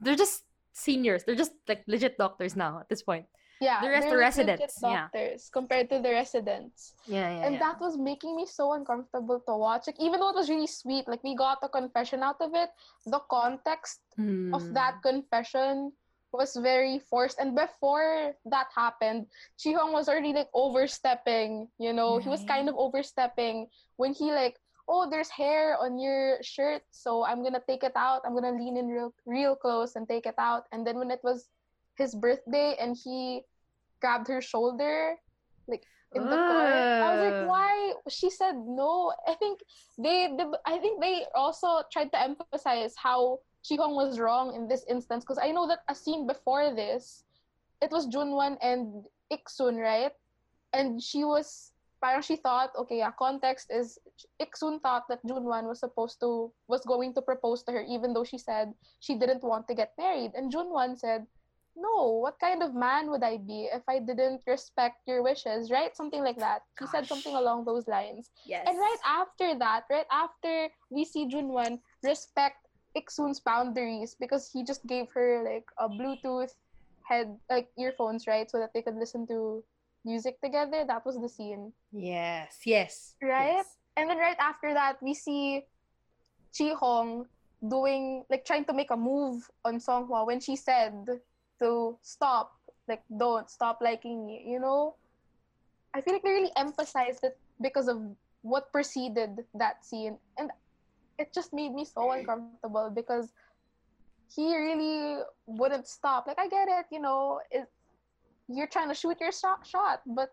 they're just seniors. They're just like legit doctors now at this point.
Yeah,
The rest
they're
are residents, yeah.
doctors compared to the residents.
Yeah, yeah,
and
yeah.
that was making me so uncomfortable to watch. Like even though it was really sweet, like we got a confession out of it, the context of
Hmm.
that confession was very forced. And before that happened, Chihong was already like overstepping. You know, he was kind of overstepping when he like, oh, there's hair on your shirt, so I'm gonna take it out. I'm gonna lean in real, real close and take it out. And then when it was his birthday and he grabbed her shoulder, like in the car, I was like, why? She said no. (laughs) I think they, they I think they also tried to emphasize how Chi Hong was wrong in this instance because I know that a scene before this, it was June Junwan and Iksun, right? And she was parang she thought, okay, yeah, context is Iksun thought that Jun Junwan was supposed to was going to propose to her even though she said she didn't want to get married. And Jun Junwan said, No, what kind of man would I be if I didn't respect your wishes, right? Something like that. She said something along those lines.
Yes.
And right after that, right after we see Jun Junwan respect Iksun's boundaries because he just gave her like a Bluetooth head like earphones, right? So that they could listen to music together. That was the scene.
Yes. Yes.
Right?
yes.
And then right after that, we see Chi Hong doing like trying to make a move on Songhwa when she said to stop, like don't stop liking me. You know, I feel like they really emphasized it because of what preceded that scene, and it just made me so uncomfortable because he really wouldn't stop. Like I get it, you know, it, you're trying to shoot your shot, shot, but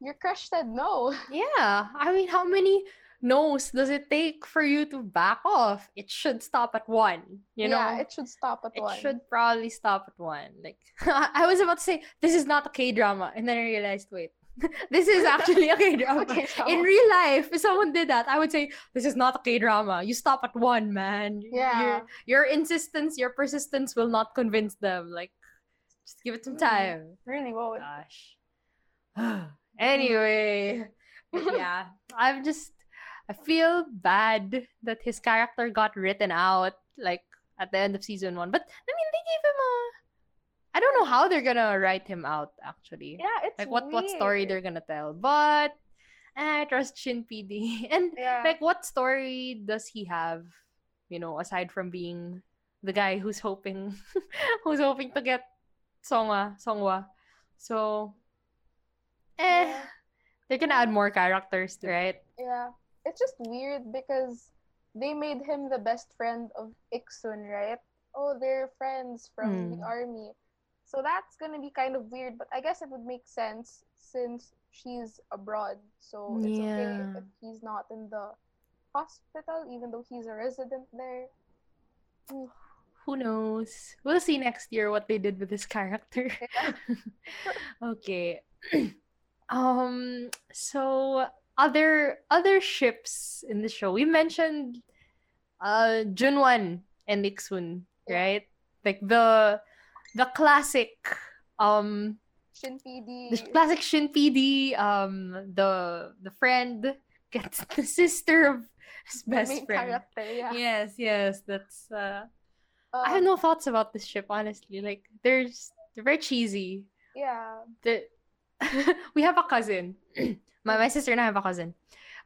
your crush said no. (laughs)
Yeah. I mean, how many no's does it take for you to back off? It should stop at one. You know?
yeah, it should stop at
it
one.
should probably stop at one. Like (laughs) I was about to say, this is not a K drama, and then I realized, wait, (laughs) this is actually a K drama.
Okay, so-
In real life, if someone did that, I would say, this is not a K drama. You stop at one, man.
Yeah.
Your, your insistence, your persistence will not convince them. Like, just give it some
Mhm.
time.
really won't.
Gosh. (sighs) anyway, yeah, I'm just I feel bad that his character got written out like at the end of season one. But I mean, they gave him a. I don't know how they're gonna write him out actually.
Yeah, it's
like what what story they're gonna tell, but eh, I trust Shin PD. (laughs) And
Yeah.
like, what story does he have? You know, aside from being the guy who's hoping, (laughs) who's hoping to get Songhwa, Songhwa. So, eh,
Yeah.
they can add more characters, right?
Yeah. It's just weird because they made him the best friend of Iksun, right? Oh, they're friends from the
Hmm.
army. So that's gonna be kind of weird, but I guess it would make sense since she's abroad. So it's okay if he's not in the hospital, even though he's a resident there. Mm,
Who knows? We'll see next year what they did with this character.
Yeah. (laughs)
okay. (clears throat) um so other other ships in the show. We mentioned uh Junwan and
Iksun,
right? Like the the classic um
Shin PD.
the classic Shin PD um the the friend gets (laughs) the sister of his best friend.
character, yeah.
Yes, yes, that's uh I
Um,
have no thoughts about this ship, honestly. Like, there's they're very cheesy.
Yeah.
The (laughs) we have a cousin. (clears throat) my my sister and I have a cousin.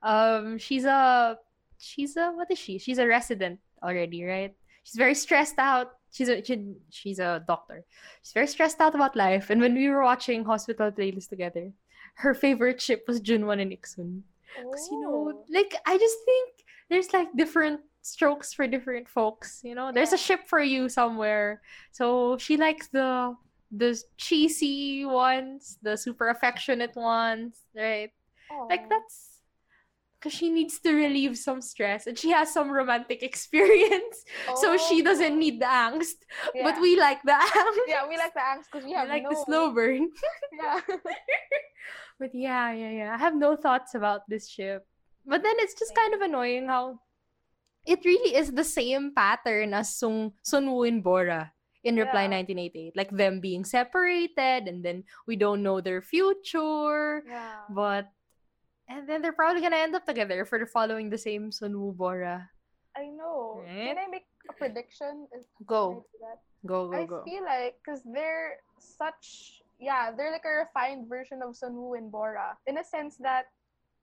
Um, she's a she's a what is she? She's a resident already, right? She's very stressed out. She's a she, she's a doctor. She's very stressed out about life. And when we were watching Hospital Playlist together, her favorite ship was Junwan and Iksun. Because you know,
Oh.
like I just think there's like different strokes for different folks. You know, there's a ship for you somewhere. So she likes the the cheesy ones, the super affectionate ones, right? Like that's because she needs to relieve some stress and she has some romantic (laughs) experience, so she oh. doesn't
Oh.
need the angst. But we like the angst.
yeah, we like the angst because we
We
have
like
no
the slow burn. (laughs)
Yeah. (laughs)
But yeah, yeah, yeah. I have no thoughts about this ship. But then it's just kind of annoying how it really is the same pattern as Sung Sunwoo and Bora in Reply
Yeah.
1988. Like them being separated and then we don't know their future.
yeah.
But and then they're probably gonna end up together if they're following the same Sunwoo Bora.
I know.
Right?
Can I make a prediction? Is-
Go. Go, go,
I
go.
feel like because they're such yeah, they're like a refined version of Sunwoo and Bora in a sense that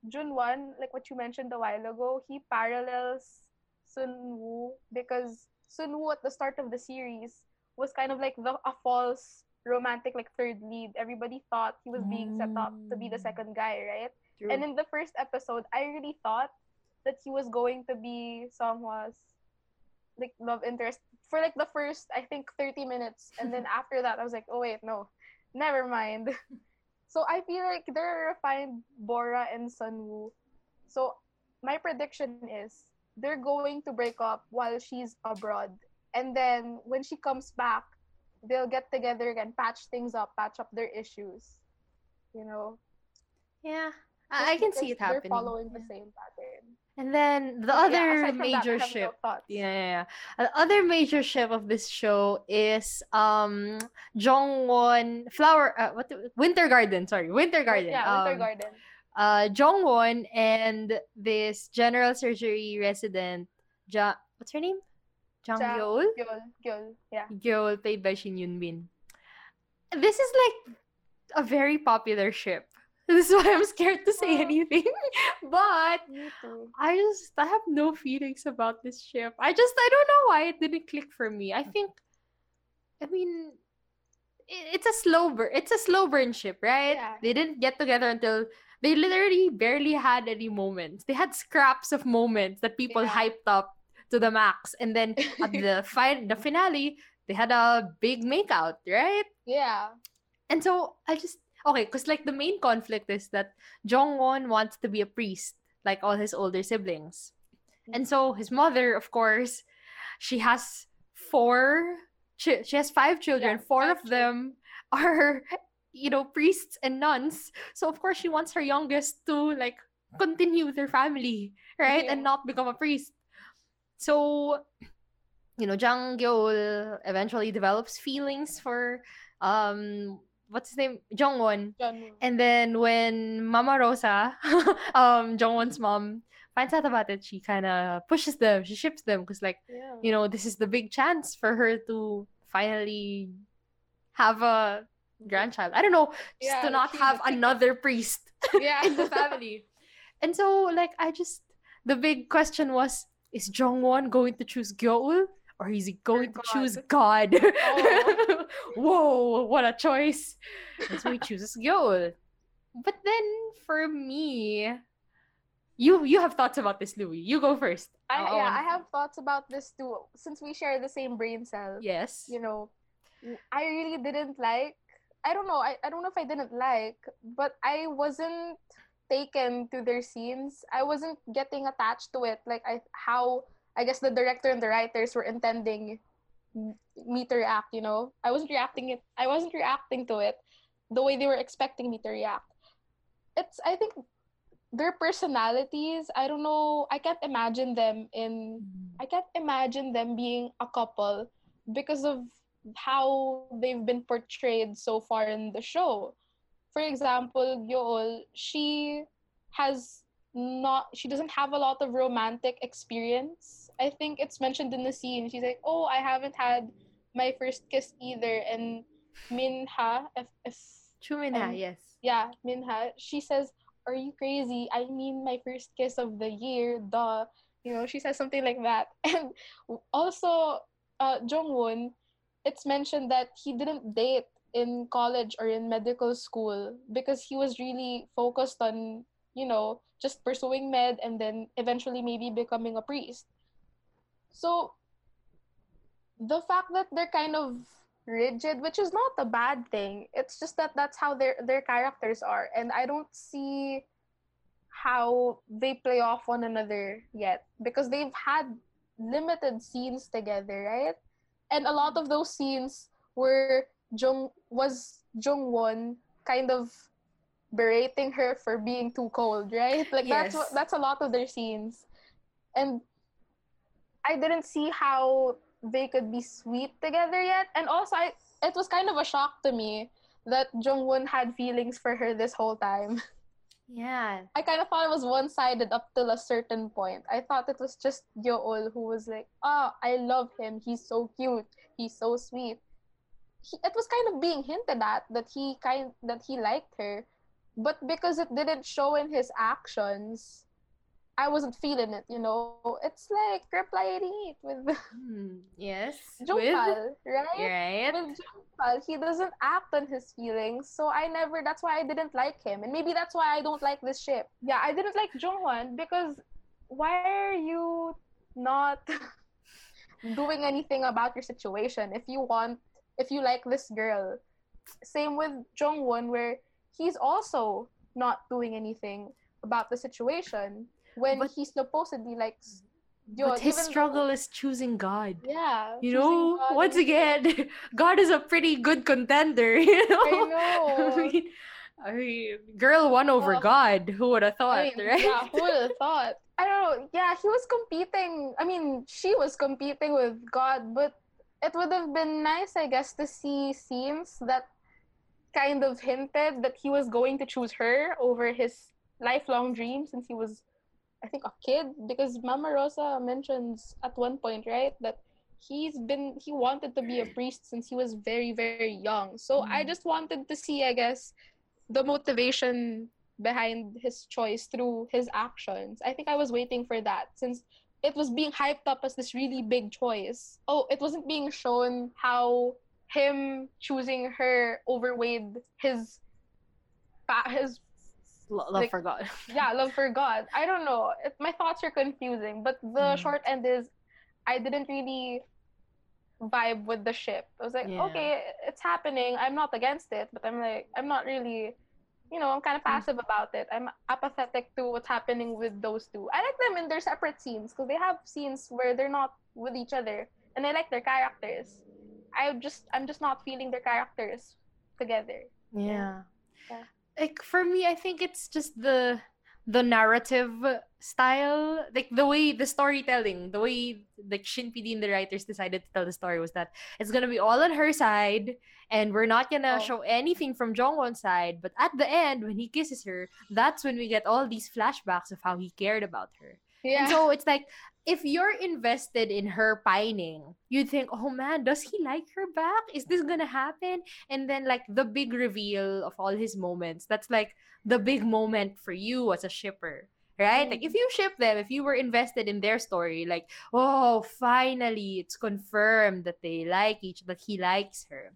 Junwan, like what you mentioned a while ago, he parallels Sun Sunwoo because Sun Sunwoo at the start of the series was kind of like the a false romantic like third lead. Everybody thought he was being set up to be the
Mm.
second guy, right?
True.
And in the first episode, I really thought that he was going to be Songhwa's like love interest for like the first I think 30 minutes, and then (laughs) after that I was like, oh wait, no, never mind. (laughs) So I feel like they're a refined Bora and Sunwoo. So my prediction is they're going to break up while she's abroad, and then when she comes back, they'll get together again, patch things up, patch up their issues. You know,
yeah. I, I can see it happening.
They're following the same pattern.
And then the
yeah,
other
aside that,
major
no
ship. Yeah, yeah, yeah. The other major ship of this show is um Jongwon Flower uh, what the- Winter Garden, sorry. Winter Garden.
Yeah, Winter
um,
Garden.
Uh Jongwon and this general surgery resident ja what's her name? Jang
Jang
Yeol?
Gyul, Gyul, yeah.
Yeol played by Shin Hyun Bin. This is like a very popular ship. (laughs) This is why I'm scared to say anything. (laughs) but I just I have no feelings about this ship. I just I don't know why it didn't click for me. I think I mean it's a slow burn it's a slow burn ship, right?
Yeah.
They didn't get together until they literally barely had any moments. They had scraps of moments that people
Yeah.
hyped up to the max, and then at the (laughs) fi- the finale, they had a big makeout, right?
yeah.
And so I just okay, because like the main conflict is that Jongwon wants to be a priest, like all his older siblings. And so his mother, of course, she has four chi- she has five children.
Yeah,
four
five
of them (laughs) are you know priests and nuns. So of course she wants her youngest to like continue their family, right? And not become a priest. So you know, Jang Gyeol eventually develops feelings for um what's his name? Jongwon. And then when Mama Rosa, (laughs) um, Jongwon's mom, finds out about it, she kind of pushes them, she ships them because, like,
yeah.
you know, this is the big chance for her to finally have a grandchild. I don't know, just
Yeah,
to not have (laughs) another priest (laughs)
yeah.
in the family. and so, like, I just, the big question was, is Jongwon going to choose Gyeol? Or is he going to choose God?
Oh. (laughs)
Whoa, what a choice. And so he chooses Gyeol. But then for me, you you have thoughts about this, Louis. You go first.
I, yeah, I have thoughts about this too. Since we share the same brain cell,
Yes.
you know, I really didn't like. I don't know. I, I don't know if I didn't like, but I wasn't taken to their scenes. I wasn't getting attached to it. Like I how I guess the director and the writers were intending me to react. You know, I wasn't reacting it. I wasn't reacting to it the way they were expecting me to react. It's I think their personalities. I don't know. I can't imagine them in I can't imagine them being a couple because of how they've been portrayed so far in the show. For example, Yool, she has not she doesn't have a lot of romantic experience. I think it's mentioned in the scene. She's like, "Oh, I haven't had my first kiss either." And Minha, if, if
Chuminha,
um,
yes.
yeah, Minha, she says, Are you crazy? I mean, my first kiss of the year, duh. You know, she says something like that. (laughs) And also, uh, Jongwon, it's mentioned that he didn't date in college or in medical school because he was really focused on, you know, just pursuing med and then eventually maybe becoming a priest. So, the fact that they're kind of rigid, which is not a bad thing. It's just that that's how their their characters are, and I don't see how they play off one another yet because they've had limited scenes together, right? And a lot of those scenes were Jung was Jung Won kind of berating her for being too cold, right? Like that's what that's a lot of their scenes. And I didn't see how they could be sweet together yet. And also, I, it was kind of a shock to me that Jungwon had feelings for her this whole time. (laughs)
Yeah.
I kind of thought it was one sided up till a certain point. I thought it was just Yeol who was like, oh, I love him. He's so cute. He's so sweet. He, it was kind of being hinted at that he kind that he liked her, but because it didn't show in his actions, I wasn't feeling it. You know, it's like reply it with (laughs)
Hmm, Yes. With,
Jungpal, right?
right?
with Jungpal, he doesn't act on his feelings, so I never. That's why I didn't like him, and maybe that's why I don't like this ship. Yeah, I didn't like Jongwon because why are you not (laughs) doing anything about your situation if you want, if you like this girl? Same with Jongwon, where he's also not doing anything about the situation when
But-
he supposedly likes. Mm.
But his
even though-
struggle is choosing God.
yeah,
You know,
God
once again, (laughs) God is a pretty good contender, (laughs) you know?
I know. (laughs)
I mean, I mean, girl won over
Oh.
God. Who would have thought,
I mean,
right?
Yeah, who would have thought? I don't know. Yeah, he was competing. I mean, she was competing with God, but it would have been nice, I guess, to see scenes that kind of hinted that he was going to choose her over his lifelong dream since he was, I think, a kid. Because Mama Rosa mentions at one point, right, that he's been he wanted to be a priest since he was very very young. So I
Mm.
just wanted to see, I guess, the motivation behind his choice through his actions. I think I was waiting for that since it was being hyped up as this really big choice. Oh, it wasn't being shown how him choosing her overweighed his his
Lo- love
Like-
for God. (laughs)
yeah, love for God. I don't know. It, my thoughts are confusing, but the
Mm.
short end is I didn't really vibe with the ship. I was like,
Yeah.
okay, it's happening. I'm not against it, but I'm like, I'm not really, you know, I'm kind of
Mm.
passive about it. I'm apathetic to what's happening with those two. I like them in their separate scenes because they have scenes where they're not with each other, and I like their characters. I just, I'm just not feeling their characters together.
Yeah.
Yeah.
Like for me, I think it's just the the narrative style, like the way the storytelling, the way like Shin PD and the writers decided to tell the story was that it's gonna be all on her side, and we're not gonna
Oh.
show anything from Jongwon's side. But at the end, when he kisses her, that's when we get all these flashbacks of how he cared about her.
Yeah.
And so it's like if you're invested in her pining, you'd think, oh man, does he like her back? Is this gonna happen? And then like the big reveal of all his moments, that's like the big moment for you as a shipper. Right? Like if mm-hmm. you ship them, if you were invested in their story, like, oh, finally it's confirmed that they like each that he likes her.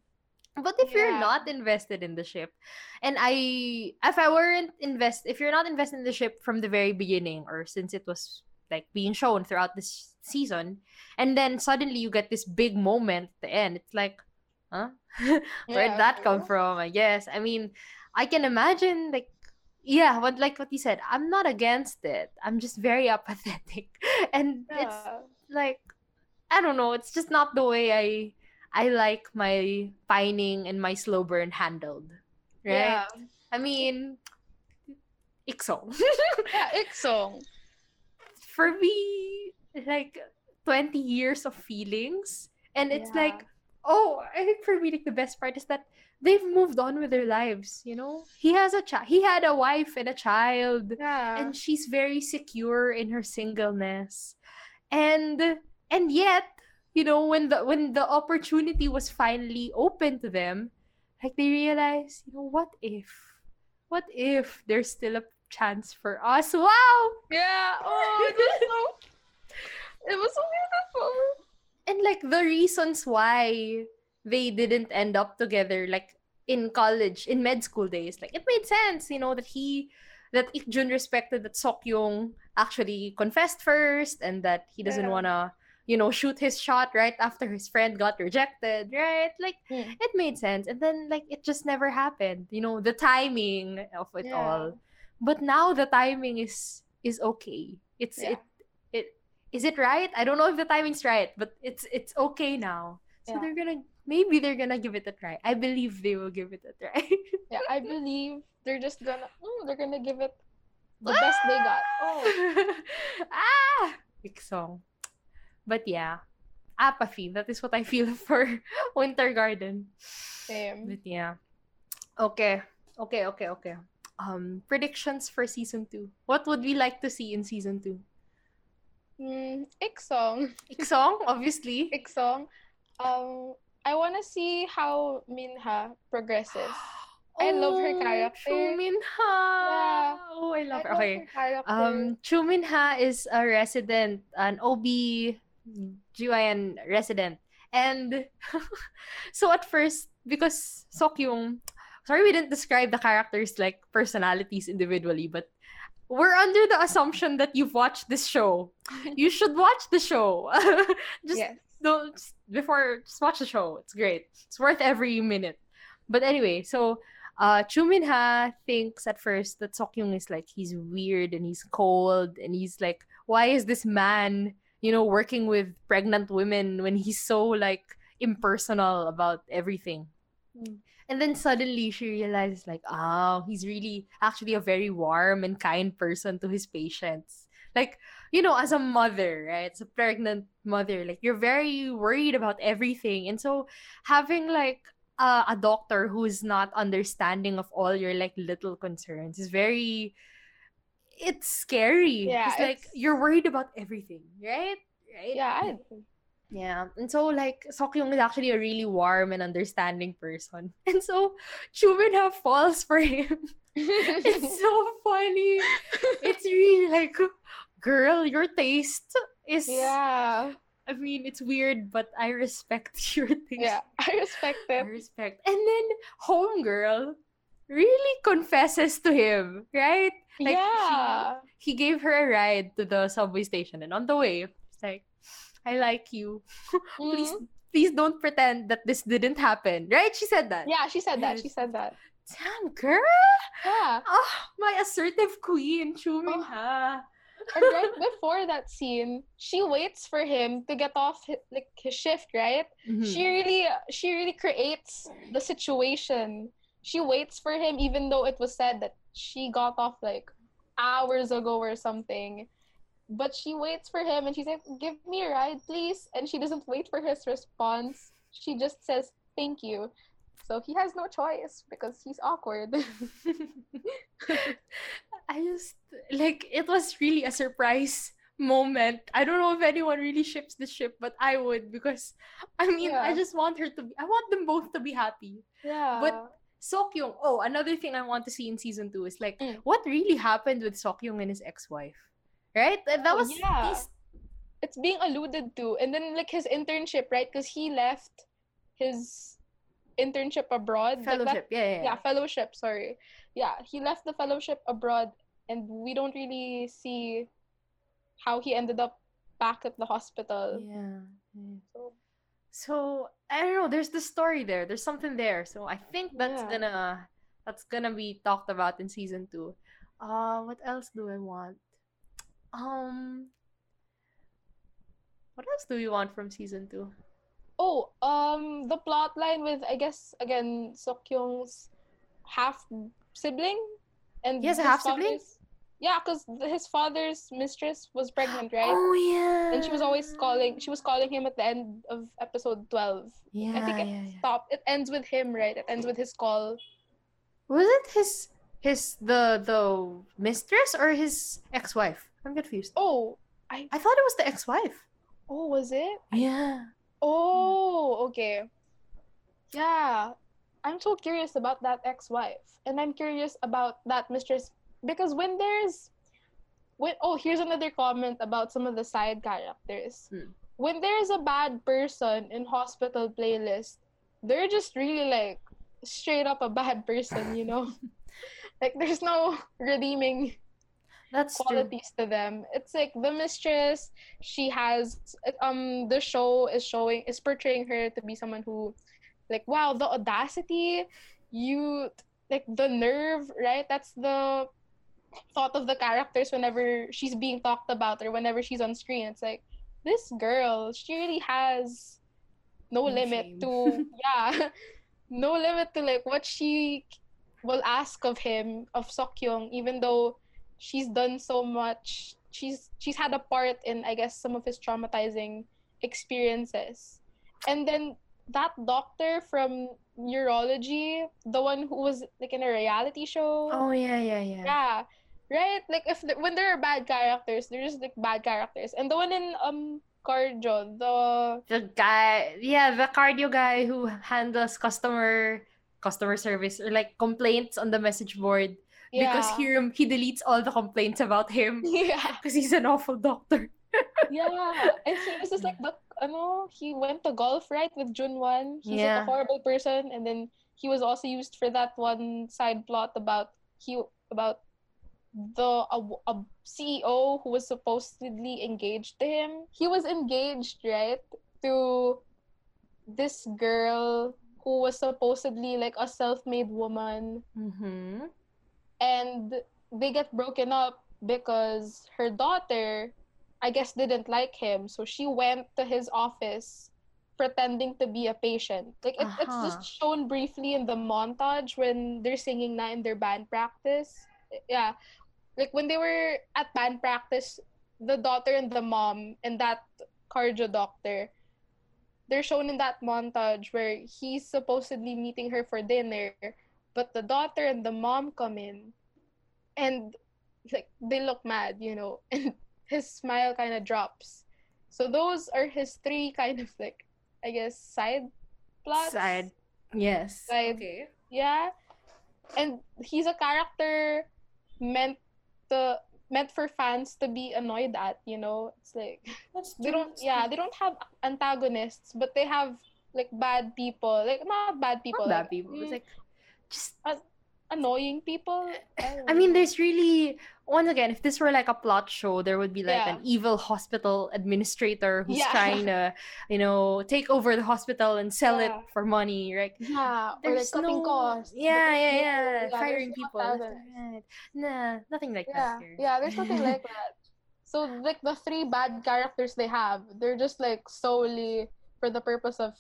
But if you're not invested in the ship, and I if I weren't invest if you're not invested in the ship from the very beginning or since it was like being shown throughout this season and then suddenly you get this big moment at the end it's like huh (laughs) where'd
Yeah.
that come from i guess i mean i can imagine like yeah what like what you said i'm not against it i'm just very (laughs) apathetic and it's like I don't know, it's just not the way I I like my pining and my slow burn handled. Right?
Yeah.
I mean Iksong. (laughs)
Yeah, Iksong.
For me, like 20 years of feelings. And it's
Yeah.
like, oh, I think for me like the best part is that they've moved on with their lives, you know? He has a child he had a wife and a child.
Yeah.
and she's very secure in her singleness and and yet you know when the when the opportunity was finally open to them like they realize you know what if what if there's still a chance for us wow
yeah. Oh, it was so. (laughs) It was so beautiful.
and like the reasons why they didn't end up together like in college in med school days like it made sense you know that he that Ikjun respected that Sokyung actually confessed first and that he doesn't
Yeah.
want to you know shoot his shot right after his friend got rejected right like
Hmm.
it made sense and then like it just never happened you know the timing of it
Yeah.
all but now the timing is is okay it's
Yeah.
it it is it right i don't know if the timing's right but it's it's okay now so
Yeah.
they're gonna maybe they're gonna give it a try i believe they will give it a try (laughs)
Yeah, I believe they're just gonna. Mm, they're gonna give it the best they got. Oh. (laughs)
ah big song but yeah apathy that is what i feel (laughs) for winter garden
Same.
but yeah okay okay okay okay um predictions for season two what would we like to see in season two
Mm, Iksong. (laughs)
Iksong, obviously
Iksong. Um, I want to see how Minha progresses. (gasps) I love her
Oh,
character.
Chu Minha.
Yeah.
Oh, I love
I
her. Okay.
her character.
Um, Chu Minha is a resident, an OB GYN resident. And (laughs) so at first, because Sokyung, sorry we didn't describe the characters like personalities individually, but we're under the assumption that you've watched this show. You should watch the show. (laughs) just
yes.
don't just before just watch the show. It's great. It's worth every minute. But anyway, so uh Chu Minha thinks at first that Sokyung is like he's weird and he's cold and he's like, why is this man, you know, working with pregnant women when he's so like impersonal about everything?
Mm.
And then suddenly she realizes like, oh, he's really actually a very warm and kind person to his patients. Like, you know, as a mother, right? As a pregnant mother, like you're very worried about everything. And so having like uh, a doctor who is not understanding of all your like little concerns is very it's scary.
Yeah,
it's like you're worried about everything, right? Right?
Yeah, I,
Yeah. And so like Sokyung is actually a really warm and understanding person. (laughs) And so Chuminha falls for him. (laughs) it's so funny. It's really like girl, your taste is
yeah,
I mean it's weird, but I respect (laughs) your taste.
yeah. I respect it.
I respect. And then homegirl, really confesses to him, right? Like,
yeah.
He gave her a ride to the subway station, and on the way, it's like, I like you. (laughs) please,
Mhm.
please don't pretend that this didn't happen, right? She said that.
Yeah, she said that. She said that.
Damn, girl.
Yeah.
Oh, my assertive queen, Chu Min
Oh.
Ha.
And right (laughs) before that scene, she waits for him to get off his, like his shift, right?
Mhm.
She really she really creates the situation. She waits for him even though it was said that she got off like hours ago or something. But she waits for him and she's like, Give me a ride, please. And she doesn't wait for his response. She just says, Thank you. So he has no choice because he's awkward. (laughs)
I just like it was really a surprise moment. I don't know if anyone really ships the ship, but I would because I mean I just want her to be I want them both to be happy.
yeah.
But Sokyung, oh, another thing I want to see in season two is like
Mm.
what really happened with Sokyung and his ex-wife. Right? That was
yeah.
these-
it's being alluded to and then like his internship right because he left his internship abroad like, that-
fellowship. yeah, yeah,
yeah fellowship sorry yeah he left the fellowship abroad and we don't really see how he ended up back at the hospital
Yeah. yeah.
so
So I don't know. There's the story there. There's something there. So I think that's
Yeah.
gonna that's gonna be talked about in season two. Uh, what else do I want? Um, what else do we want from season two?
oh um the plot line with i guess again sokyung's half sibling and
He has a
his
half-sibling?
yeah because his father's mistress was pregnant (gasps) right
Oh yeah.
and she was always calling she was calling him at the end of episode 12
Yeah,
i think it
yeah, yeah.
stopped it ends with him right it ends with his call
Was it his his the the mistress or his ex-wife? I'm confused.
oh i
I thought it was the ex-wife.
oh was it
Yeah.
oh okay yeah i'm so curious about that ex-wife and i'm curious about that mistress because when there's when oh here's another comment about some of the side characters
Hmm.
when there's a bad person in hospital playlist they're just really like straight up a bad person you know (laughs) like there's no redeeming
That's true.
qualities to them. It's like the mistress, she has um the show is showing is portraying her to be someone who like wow, the audacity, you like the nerve, right? That's the thought of the characters whenever she's being talked about or whenever she's on screen. It's like this girl, she really has no,
No
limit
shame.
to (laughs) yeah, no limit to like what she will ask of him of Sokyung, even though she's done so much. She's she's had a part in I guess some of his traumatizing experiences, and then that doctor from neurology, the one who was like in a reality show.
Oh yeah, yeah, yeah.
Yeah, right. Like if the, when there are bad characters, they're just like bad characters, and the one in um Cardio, the
the guy yeah the cardio guy who handles customer customer service or like complaints on the message board
yeah,
because he he deletes all the complaints about him (laughs)
yeah.
because he's an awful doctor (laughs)
Yeah, and he was just like the ano, he went to golf right with Junwan. He's like
Yeah.
a horrible person, and then he was also used for that one side plot about he about the a, a CEO who was supposedly engaged to him. He was engaged right to this girl who was supposedly like a self-made woman
mm-hmm.
And they get broken up because her daughter i guess didn't like him. So she went to his office pretending to be a patient. Like it, it's
Uh-huh.
just shown briefly in the montage when they're singing na in their band practice. Yeah. Like when they were at band practice the daughter and the mom and that cardio doctor they're shown in that montage where he's supposedly meeting her for dinner but the daughter and the mom come in and like they look mad you know (laughs) and his smile kind of drops. So those are his three kind of like i guess side plots?
Side. Yes.
Side.
okay.
yeah. And he's a character meant to meant for fans to be annoyed at you know? It's like
that's
they don't yeah they don't have antagonists but they have like bad people. Like not bad people
not bad
like,
people. It's
mm,
like just
a annoying people.
I mean, there's really once again, if this were like a plot show, there would be like
Yeah.
an evil hospital administrator who's
Yeah.
trying to, you know, take over the hospital and sell it for money, right?
yeah, or like
There's
cutting
no,
costs.
yeah, yeah, yeah, firing people. left
talent.
and right. Nah, nothing like
Yeah,
that here.
yeah, there's nothing (laughs) like that. So like the three bad characters they have, they're just like solely for the purpose of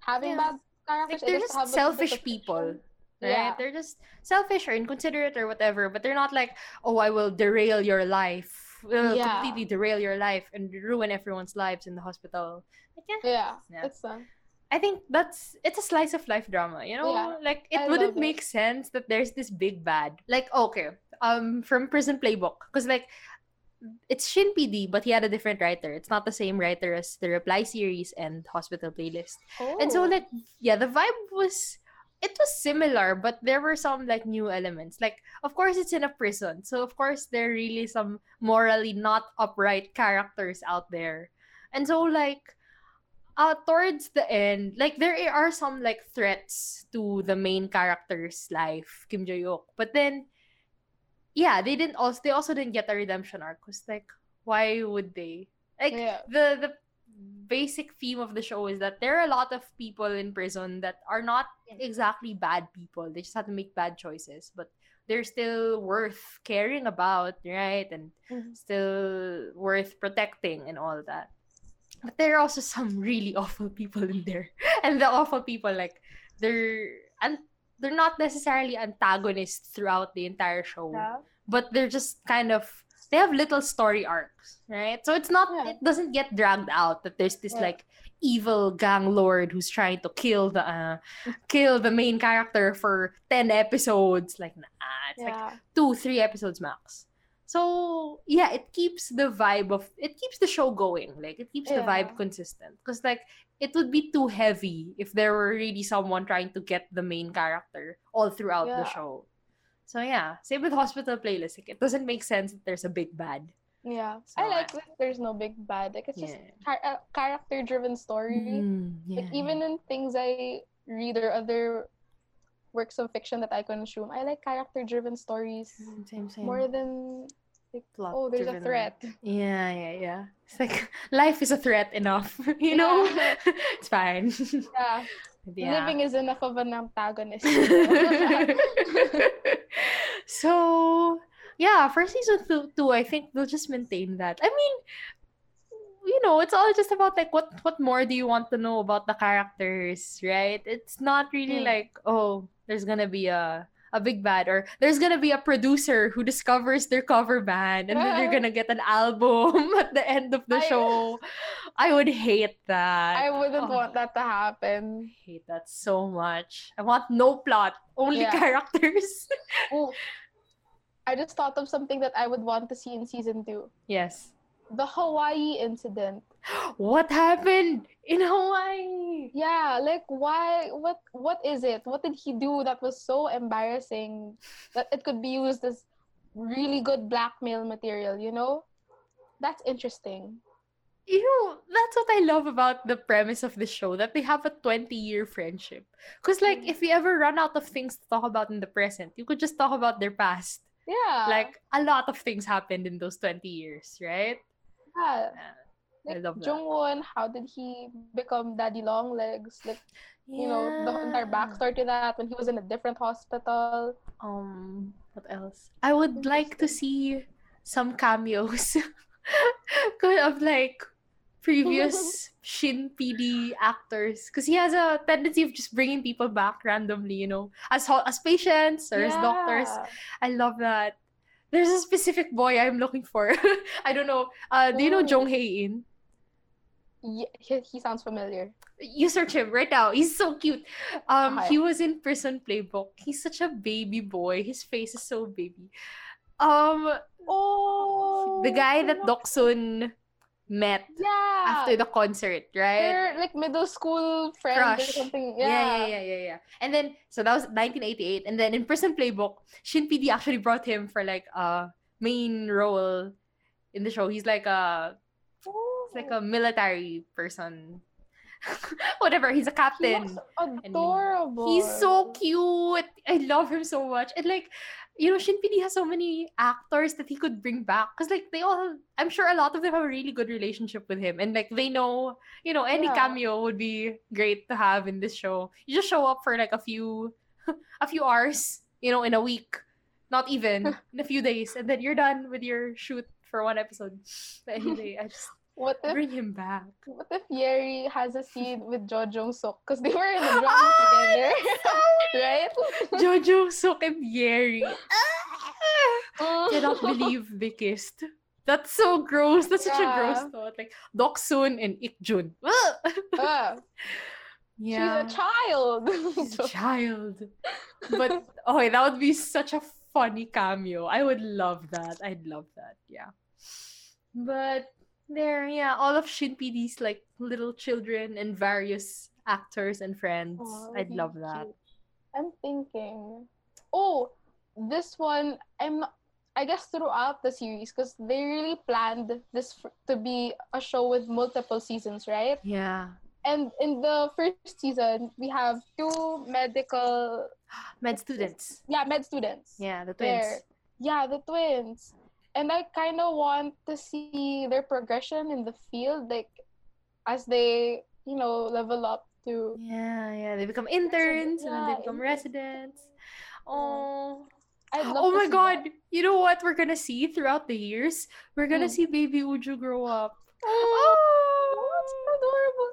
having
Yeah.
bad characters. I
they're just
of
selfish people. Right?
Yeah.
They're just selfish or inconsiderate or whatever, but they're not like, oh, I will derail your life. Will
Yeah.
completely derail your life and ruin everyone's lives in the hospital. Like, yeah,
Yeah,
Yeah.
it's uh,
I think that's it's a slice of life drama, you know?
Yeah,
Like it
I
wouldn't
love it.
make sense that there's this big bad. Like okay, um from Prison Playbook cuz like it's Shin PD but he had a different writer. It's not the same writer as the Reply series and Hospital Playlist. Oh. And so
oh,
like yeah, the vibe was it was similar, but there were some like new elements. Like of course it's in a prison. So of course there are really some morally not upright characters out there. And so like uh towards the end, like there are some like threats to the main character's life, Kim Je-hyuk. But then yeah, they didn't also they also didn't get a redemption arc. Cause like why would they? Like
yeah,
the the basic theme of the show is that there are a lot of people in prison that are not exactly bad people. They just have to make bad choices, but they're still worth caring about, right? And
Mhm.
still worth protecting and all that. But there are also some really (laughs) awful people in there. (laughs) And the awful people like they're and they're not necessarily antagonists throughout the entire show
yeah.
but they're just kind of they have little story arcs, right? So it's not
Yeah.
it doesn't get dragged out that there's this
Yeah.
like evil gang lord who's trying to kill the uh, kill the main character for 10 episodes like nah, it's like 2 3 episodes max. So, yeah, it keeps the vibe of it keeps the show going. Like it keeps the vibe consistent cuz like it would be too heavy if there were really someone trying to get the main character all throughout the show. So yeah, same with Hospital Playlist. Like, it doesn't make sense that there's a big bad.
Yeah,
So,
I like that there's no big bad. Like it's just
Yeah.
char- a character-driven story.
Mm,
Like even in things I read or other works of fiction that I consume, I like character-driven stories
same same.
more than
plot
oh, there's a threat.
Yeah, yeah, yeah. It's like (laughs) life is a threat enough, (laughs) you know.
Yeah. (laughs)
it's fine.
Yeah,
yeah.
living is enough of an antagonist.
So yeah, for season two, two, I think they'll just maintain that. I mean, you know, it's all just about like what what more do you want to know about the characters, right? It's not really
Hmm.
like oh, there's gonna be a a big bad or there's gonna be a producer who discovers their cover band and then they're (laughs) gonna get an album (laughs) at the end of the
I-
show. (laughs) I would hate that.
I wouldn't
Oh.
want that to happen.
hate that so much. I want no plot, only
Yeah.
characters.
Oh, I just thought of something that I would want to see in season two.
yes.
The Hawaii incident. (gasps)
What happened in Hawaii?
Yeah, like why what what is it? What did he do that was so embarrassing that it could be used as really good blackmail material, you know? That's interesting.
You know, that's what I love about the premise of the show that they have a 20 year friendship. Because, like,
Mm.
if you ever run out of things to talk about in the present, you could just talk about their past.
Yeah.
Like, a lot of things happened in those 20 years, right?
yeah.
I
Like
love that.
Jungwon, how did he become Daddy Longlegs? Like, you know, the entire
Yeah.
backstory to that when he was in a different hospital.
um what else i would like to see some cameos (laughs) of like previous (laughs) shin pd actors because he has a tendency of just bringing people back randomly you know as as patients or as doctors i love that there's a specific boy i'm looking for (laughs) i don't know uh do you know jung hae in
Ye- he, he sounds familiar.
you search him right now. He's so cute. Um,
Okay.
he was in Prison Playbook. He's such a baby boy. His face is so baby. Um,
Oh,
the guy that Doksun met
Yeah.
after the concert, right?
They're like middle school friends
Crush.
or something.
Yeah.
Yeah.
yeah, yeah, yeah, yeah. And then, so that was 1988. And then in Prison Playbook, Shin PD actually brought him for like a main role in the show. He's like a, he's like a oh. military person. (laughs) whatever. He's a
He
captain.
looks adorable.
He's so cute. I love him so much. And like, you know, Shin PD has so many actors that he could bring back. Cause like they all, I'm sure a lot of them have a really good relationship with him, and like they know, you know, any
Yeah.
cameo would be great to have in this show. You just show up for like a few, (laughs) a few hours, you know, in a week, not even (laughs) in a few days, and then you're done with your shoot for one episode. But anyway, I just
What if
bring him back.
what if Yeri has a (laughs) scene with Jo Jung Suk because they were in the (laughs) drama
Ah,
together, (laughs) right?
Jo Jung Suk and Yeri. Cannot believe they kissed. That's so gross. That's such a gross thought. Like Doksun and Ikjun. Ugh!
Ah,
yeah.
She's a child.
She's a child. But oh, that would be such a funny cameo. I would love that. I'd love that. Yeah. But there, yeah, all of Shin PD's like little children and various actors and friends. I'd love that.
cute. I'm thinking. Oh, this one. I'm. I guess throughout the series, because they really planned this f- to be a show with multiple seasons, right?
Yeah.
And in the first season, we have two medical, (gasps)
Med students.
yeah, med students.
Yeah, the twins.
there. Yeah, the twins. And I kind of want to see their progression in the field, like as they, you know, level up to.
Yeah, yeah. They become interns and then they become residents. Oh. Oh my god.
that.
You know what we're gonna see throughout the years? We're gonna
Mm.
see baby Uju grow up.
Oh, that's adorable.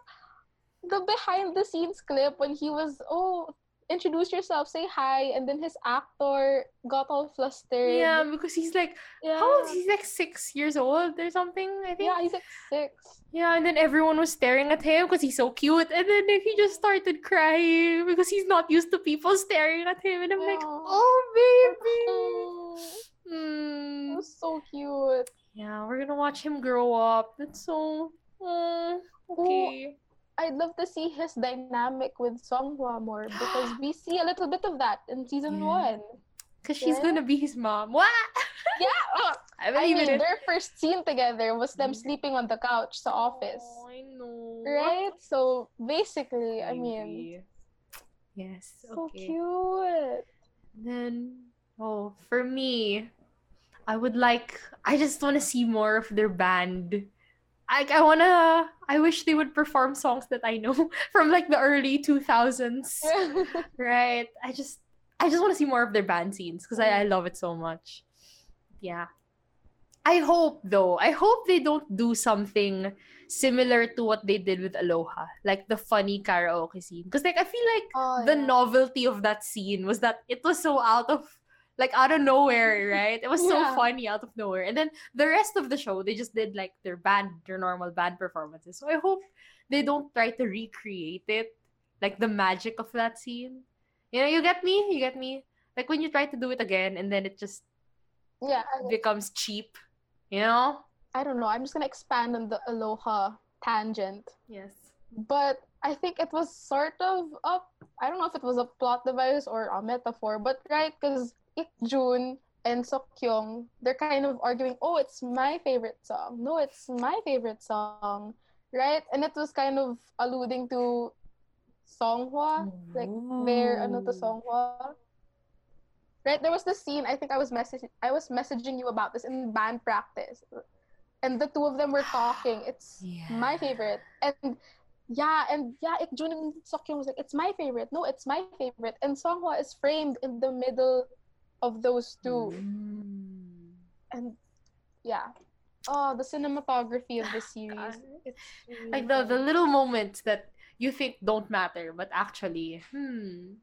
The behind the scenes clip when he was, oh, introduce yourself, say hi, and then his actor got all flustered.
Yeah, because he's like
yeah.
how old? He's like six years old or something, I think.
Yeah, he's like six.
Yeah, and then everyone was staring at him because he's so cute. And then he just started crying because he's not used to people staring at him. And I'm like, oh baby.
Oh, it was so cute.
Yeah, we're gonna watch him grow up. That's so oh, okay.
I'd love to see his dynamic with Songhwa more because we see a little bit of that in season
Yeah.
one.
Because she's
Yeah.
gonna be his mom. What? (laughs)
Yeah, oh,
I
I mean,
it.
their first scene together was them
Mm.
sleeping on the couch, the office,
Oh, I know.
right? So basically, I mean,
Yes.
so
okay.
cute.
Then, oh, for me, I would like. I just want to see more of their band. I I wanna. I wish they would perform songs that I know (laughs) from like the early two thousands. (laughs) right. I just. I just want to see more of their band scenes because I, I love it so much. Yeah. I hope though. I hope they don't do something similar to what they did with Aloha, like the funny karaoke scene. Because like I feel like
Oh,
the
yeah.
novelty of that scene was that it was so out of like out of nowhere, (laughs) right? It was so funny out of nowhere. And then the rest of the show, they just did like their band, their normal band performances. So I hope they don't try to recreate it, like the magic of that scene. You know, you get me? You get me? Like when you try to do it again and then it just
yeah,
becomes cheap, you know?
I don't know. I'm just gonna expand on the Aloha tangent.
Yes.
but I think it was sort of a I don't know if it was a plot device or a metaphor, but right because Jun and Sokyung they're kind of arguing, oh, it's my favorite song. No, it's my favorite song, right? And it was kind of alluding to Songhwa, like their ano to. Songhwa. Right, there was this scene. I think I was messaging. I was messaging you about this in band practice, and the two of them were talking. It's my favorite. And yeah, and yeah, Ikjun and Sokyung was like, it's my favorite. No, it's my favorite. And Songhwa is framed in the middle of those two.
Mm.
And yeah. Oh, the cinematography of the series. (laughs) It's really
like the the little moments that you think don't matter but actually hmm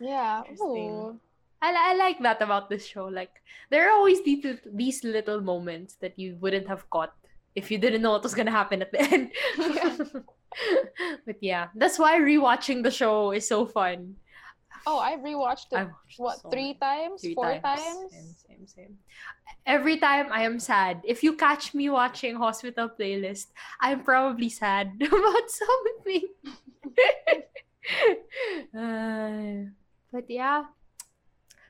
Yeah.
Interesting.
Ooh.
I, I like that about this show like there are always these, these little moments that you wouldn't have caught if you didn't know what was gonna happen at the end (laughs)
Yeah. (laughs)
but yeah that's why rewatching the show is so fun
Oh, I rewatched
I
it.
watched
What,
so
three times?
three
Four
times.
times?
Same, same, same. Every time I am sad. If you catch me watching Hospital Playlist, I'm probably sad (laughs) about something. (laughs) Uh, but yeah.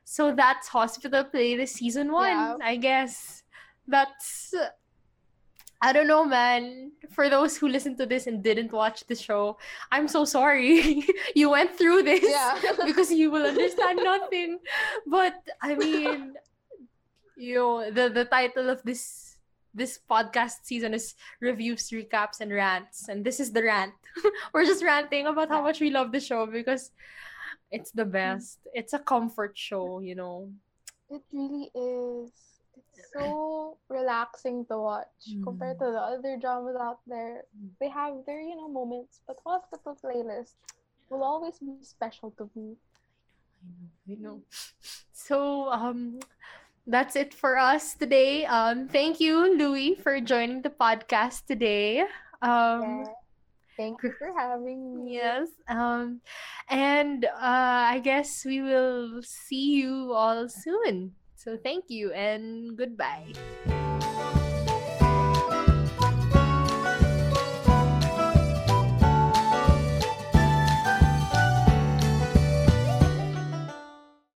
So that's Hospital Playlist season one,
Yeah.
I guess. That's I don't know, man. For those who listened to this and didn't watch the show, I'm so sorry. (laughs) you went through this
Yeah. (laughs)
because you will understand (laughs) nothing. But I mean, you know, the the title of this this podcast season is reviews, recaps, and rants. And this is the rant. We're just ranting about how much we love the show because it's the mm. best. It's a comfort show, you know.
It really is. So relaxing to watch compared to the other dramas out there. They have their, you know, moments, but Hospital Playlist will always be special to me. I know.
I know. (laughs) So um that's it for us today. Um thank you, Louis, for joining the podcast today. Um
Yeah. Thank you for having me.
yes. Um and uh I guess we will see you all soon. So thank you and goodbye.